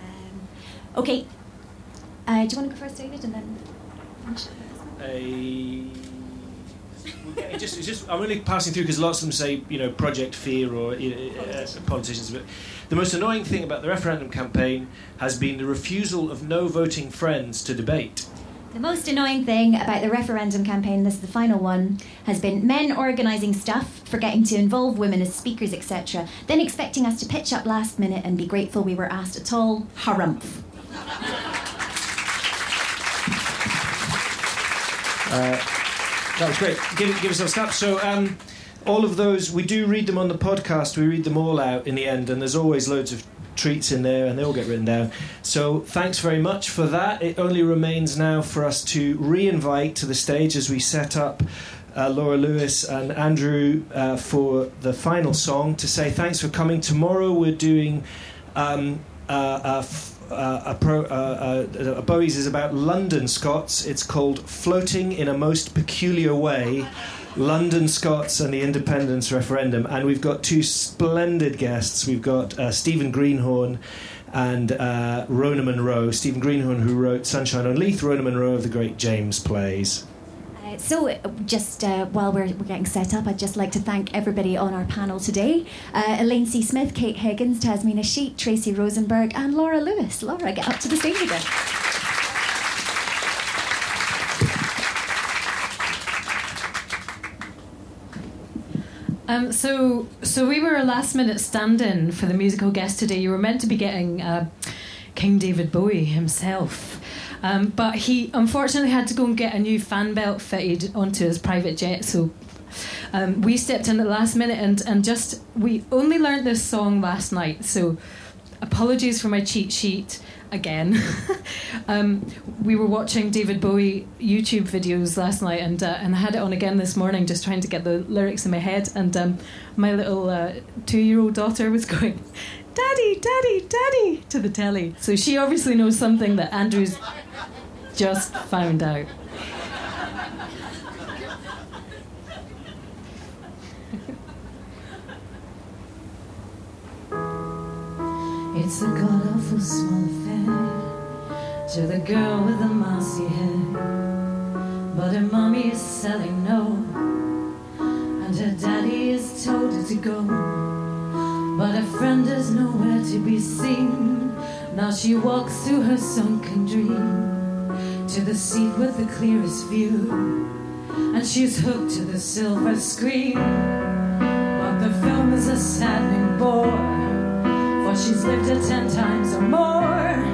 Um, okay. Uh, do you want to go first, David, and then? a it just, it's just I'm only passing through because lots of them say you know Project Fear or uh, uh, politicians. But the most annoying thing about the referendum campaign has been the refusal of no voting friends to debate. The most annoying thing about the referendum campaign, this is the final one, has been men organising stuff, forgetting to involve women as speakers, etc., then expecting us to pitch up last minute and be grateful we were asked at all. Harumph. That was great. Give, give yourself a snap. So, um, all of those, we do read them on the podcast. We read them all out in the end, and there's always loads of treats in there, and they all get written down. So, thanks very much for that. It only remains now for us to re invite to the stage as we set up. Uh, Laura Lewis and Andrew uh, for the final song to say thanks for coming. Tomorrow we're doing um, uh, uh, a, pro, uh, uh, Bowie's is about London Scots. It's called Floating in a Most Peculiar Way London Scots and the Independence Referendum. And we've got two splendid guests. We've got uh, Stephen Greenhorn and uh, Rona Munro. Stephen Greenhorn, who wrote Sunshine on Leith, Rona Munro of the great James plays. So, just uh, while we're, we're getting set up, I'd just like to thank everybody on our panel today uh, Elaine C. Smith, Kate Higgins, Tasmina Sheikh, Tracy Rosenberg, and Laura Lewis. Laura, get up to the stage again. Um, so, so we were a last minute stand in for the musical guest today. You were meant to be getting uh, King David Bowie himself. Um, but he unfortunately had to go and get a new fan belt fitted onto his private jet. So um, we stepped in at the last minute and, and just, we only learned this song last night. So apologies for my cheat sheet again. um, we were watching David Bowie YouTube videos last night, and uh, and I had it on again this morning, just trying to get the lyrics in my head. And um, my little uh, two-year-old daughter was going, "Daddy, Daddy, Daddy" to the telly. So she obviously knows something that Andrew's just found out. It's a god awful small to the girl with the mossy hair. But her mommy is selling no, and her daddy has told her to go. But her friend is nowhere to be seen. Now she walks through her sunken dream to the seat with the clearest view, and she's hooked to the silver screen. But the film is a saddening bore. For she's lived it ten times or more.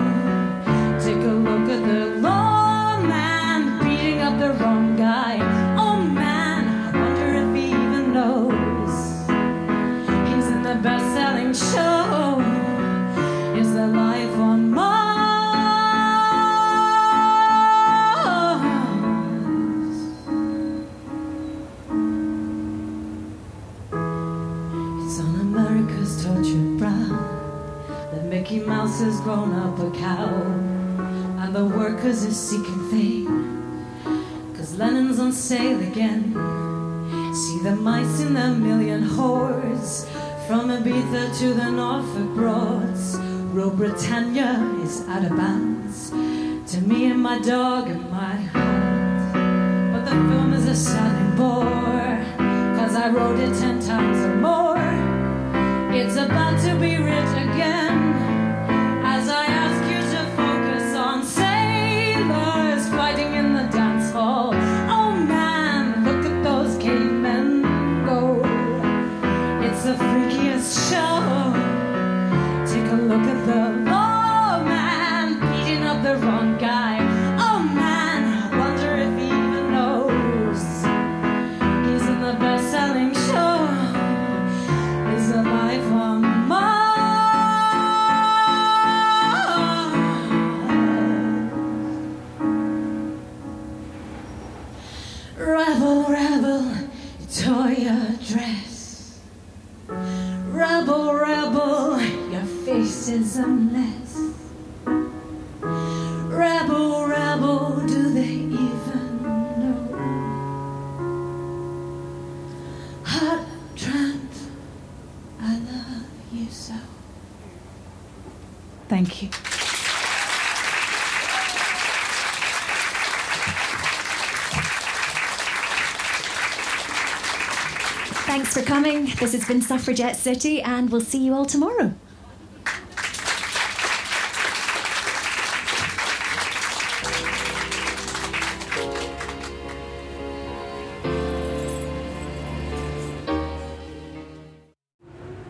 grown up a cow, and the workers are seeking fame. Cause Lennon's on sale again. See the mice in their million hordes from Ibiza to the Norfolk Broads. Rule Britannia is out of bounds to me and my dog and my heart. But the film is a sad bore, cause I wrote it ten times or more. It's about to be writ again. The has been Suffragette City, and we'll see you all tomorrow.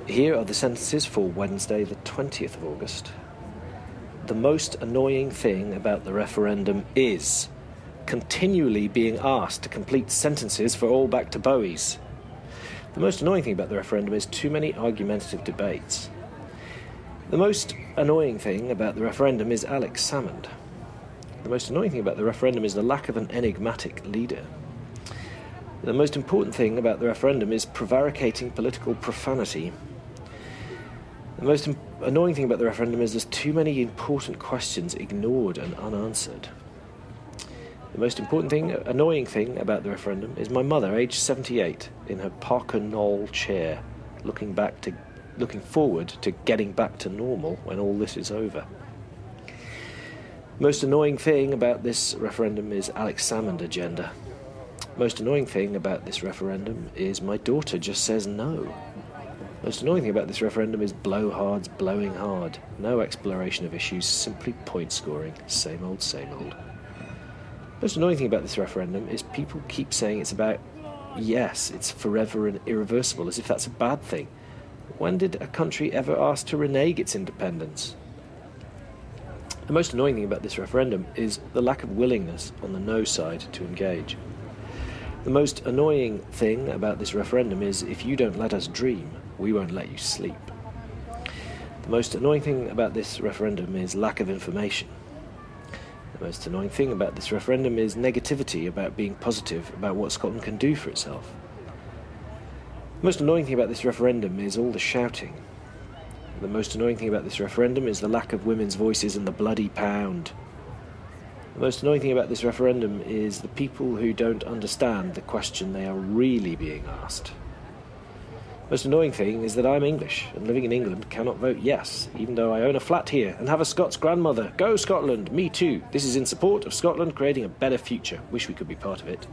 Here are the sentences for Wednesday, the 20th of August. The most annoying thing about the referendum is continually being asked to complete sentences for all back to Bowie's. The most annoying thing about the referendum is too many argumentative debates. The most annoying thing about the referendum is Alex Salmond. The most annoying thing about the referendum is the lack of an enigmatic leader. The most important thing about the referendum is prevaricating political profanity. The most annoying thing about the referendum is there's too many important questions ignored and unanswered. The most important thing, annoying thing about the referendum is my mother, aged 78, in her Parker Knoll chair, looking back to, looking forward to getting back to normal when all this is over. Most annoying thing about this referendum is Alex Salmond agenda. Most annoying thing about this referendum is my daughter just says no. Most annoying thing about this referendum is blowhards blowing hard. No exploration of issues, simply point scoring. Same old, same old. The most annoying thing about this referendum is people keep saying it's about yes, it's forever and irreversible, as if that's a bad thing. When did a country ever ask to renege its independence? The most annoying thing about this referendum is the lack of willingness on the no side to engage. The most annoying thing about this referendum is if you don't let us dream, we won't let you sleep. The most annoying thing about this referendum is lack of information. Most annoying thing about this referendum is negativity about being positive about what Scotland can do for itself. The most annoying thing about this referendum is all the shouting. The most annoying thing about this referendum is the lack of women's voices and the bloody pound. The most annoying thing about this referendum is the people who don't understand the question they are really being asked. Most annoying thing is that I'm English and living in England cannot vote yes, even though I own a flat here and have a Scots grandmother. Go Scotland, me too. This is in support of Scotland creating a better future. Wish we could be part of it.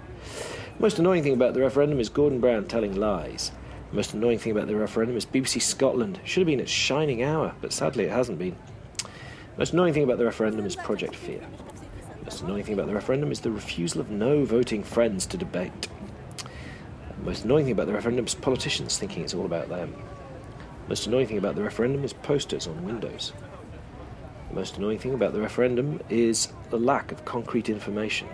Most annoying thing about the referendum is Gordon Brown telling lies. The most annoying thing about the referendum is BBC Scotland. Should have been its shining hour, but sadly it hasn't been. The most annoying thing about the referendum is Project Fear. The most annoying thing about the referendum is the refusal of no voting friends to debate. The most annoying thing about the referendum is politicians thinking it's all about them. The most annoying thing about the referendum is posters on windows. The most annoying thing about the referendum is the lack of concrete information.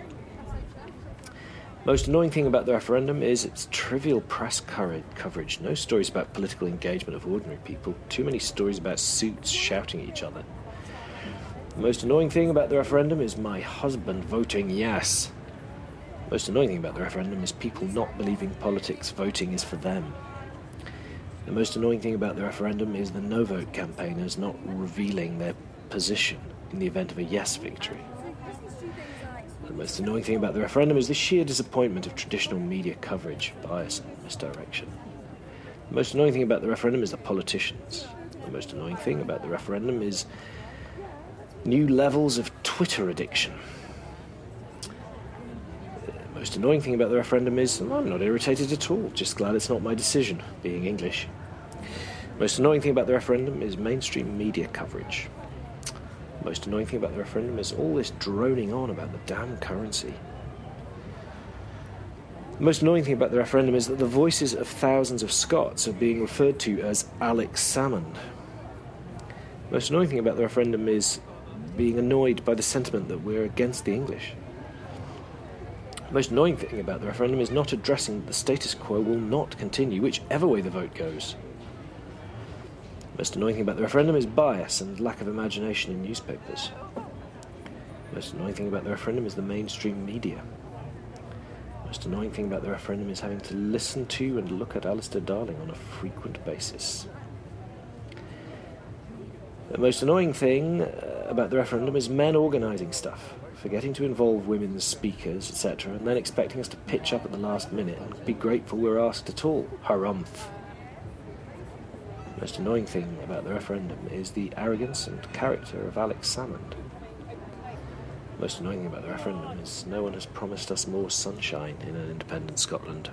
Most annoying thing about the referendum is its trivial press coverage. No stories about political engagement of ordinary people. Too many stories about suits shouting at each other. The most annoying thing about the referendum is my husband voting yes. Most annoying thing about the referendum is people not believing politics voting is for them. The most annoying thing about the referendum is the no vote campaigners not revealing their position in the event of a yes victory. The most annoying thing about the referendum is the sheer disappointment of traditional media coverage, bias, and misdirection. The most annoying thing about the referendum is the politicians. The most annoying thing about the referendum is new levels of Twitter addiction. Most annoying thing about the referendum is I'm not irritated at all, just glad it's not my decision, being English. Most annoying thing about the referendum is mainstream media coverage. Most annoying thing about the referendum is all this droning on about the damn currency. The most annoying thing about the referendum is that the voices of thousands of Scots are being referred to as Alex Salmond. Most annoying thing about the referendum is being annoyed by the sentiment that we're against the English. The most annoying thing about the referendum is not addressing that the status quo will not continue, whichever way the vote goes. The most annoying thing about the referendum is bias and lack of imagination in newspapers. The most annoying thing about the referendum is the mainstream media. The most annoying thing about the referendum is having to listen to and look at Alistair Darling on a frequent basis. The most annoying thing uh, about the referendum is men organising stuff, forgetting to involve women as speakers, etc., and then expecting us to pitch up at the last minute and be grateful we're asked at all. Harumph. The most annoying thing about the referendum is the arrogance and character of Alex Salmond. The most annoying thing about the referendum is no one has promised us more sunshine in an independent Scotland.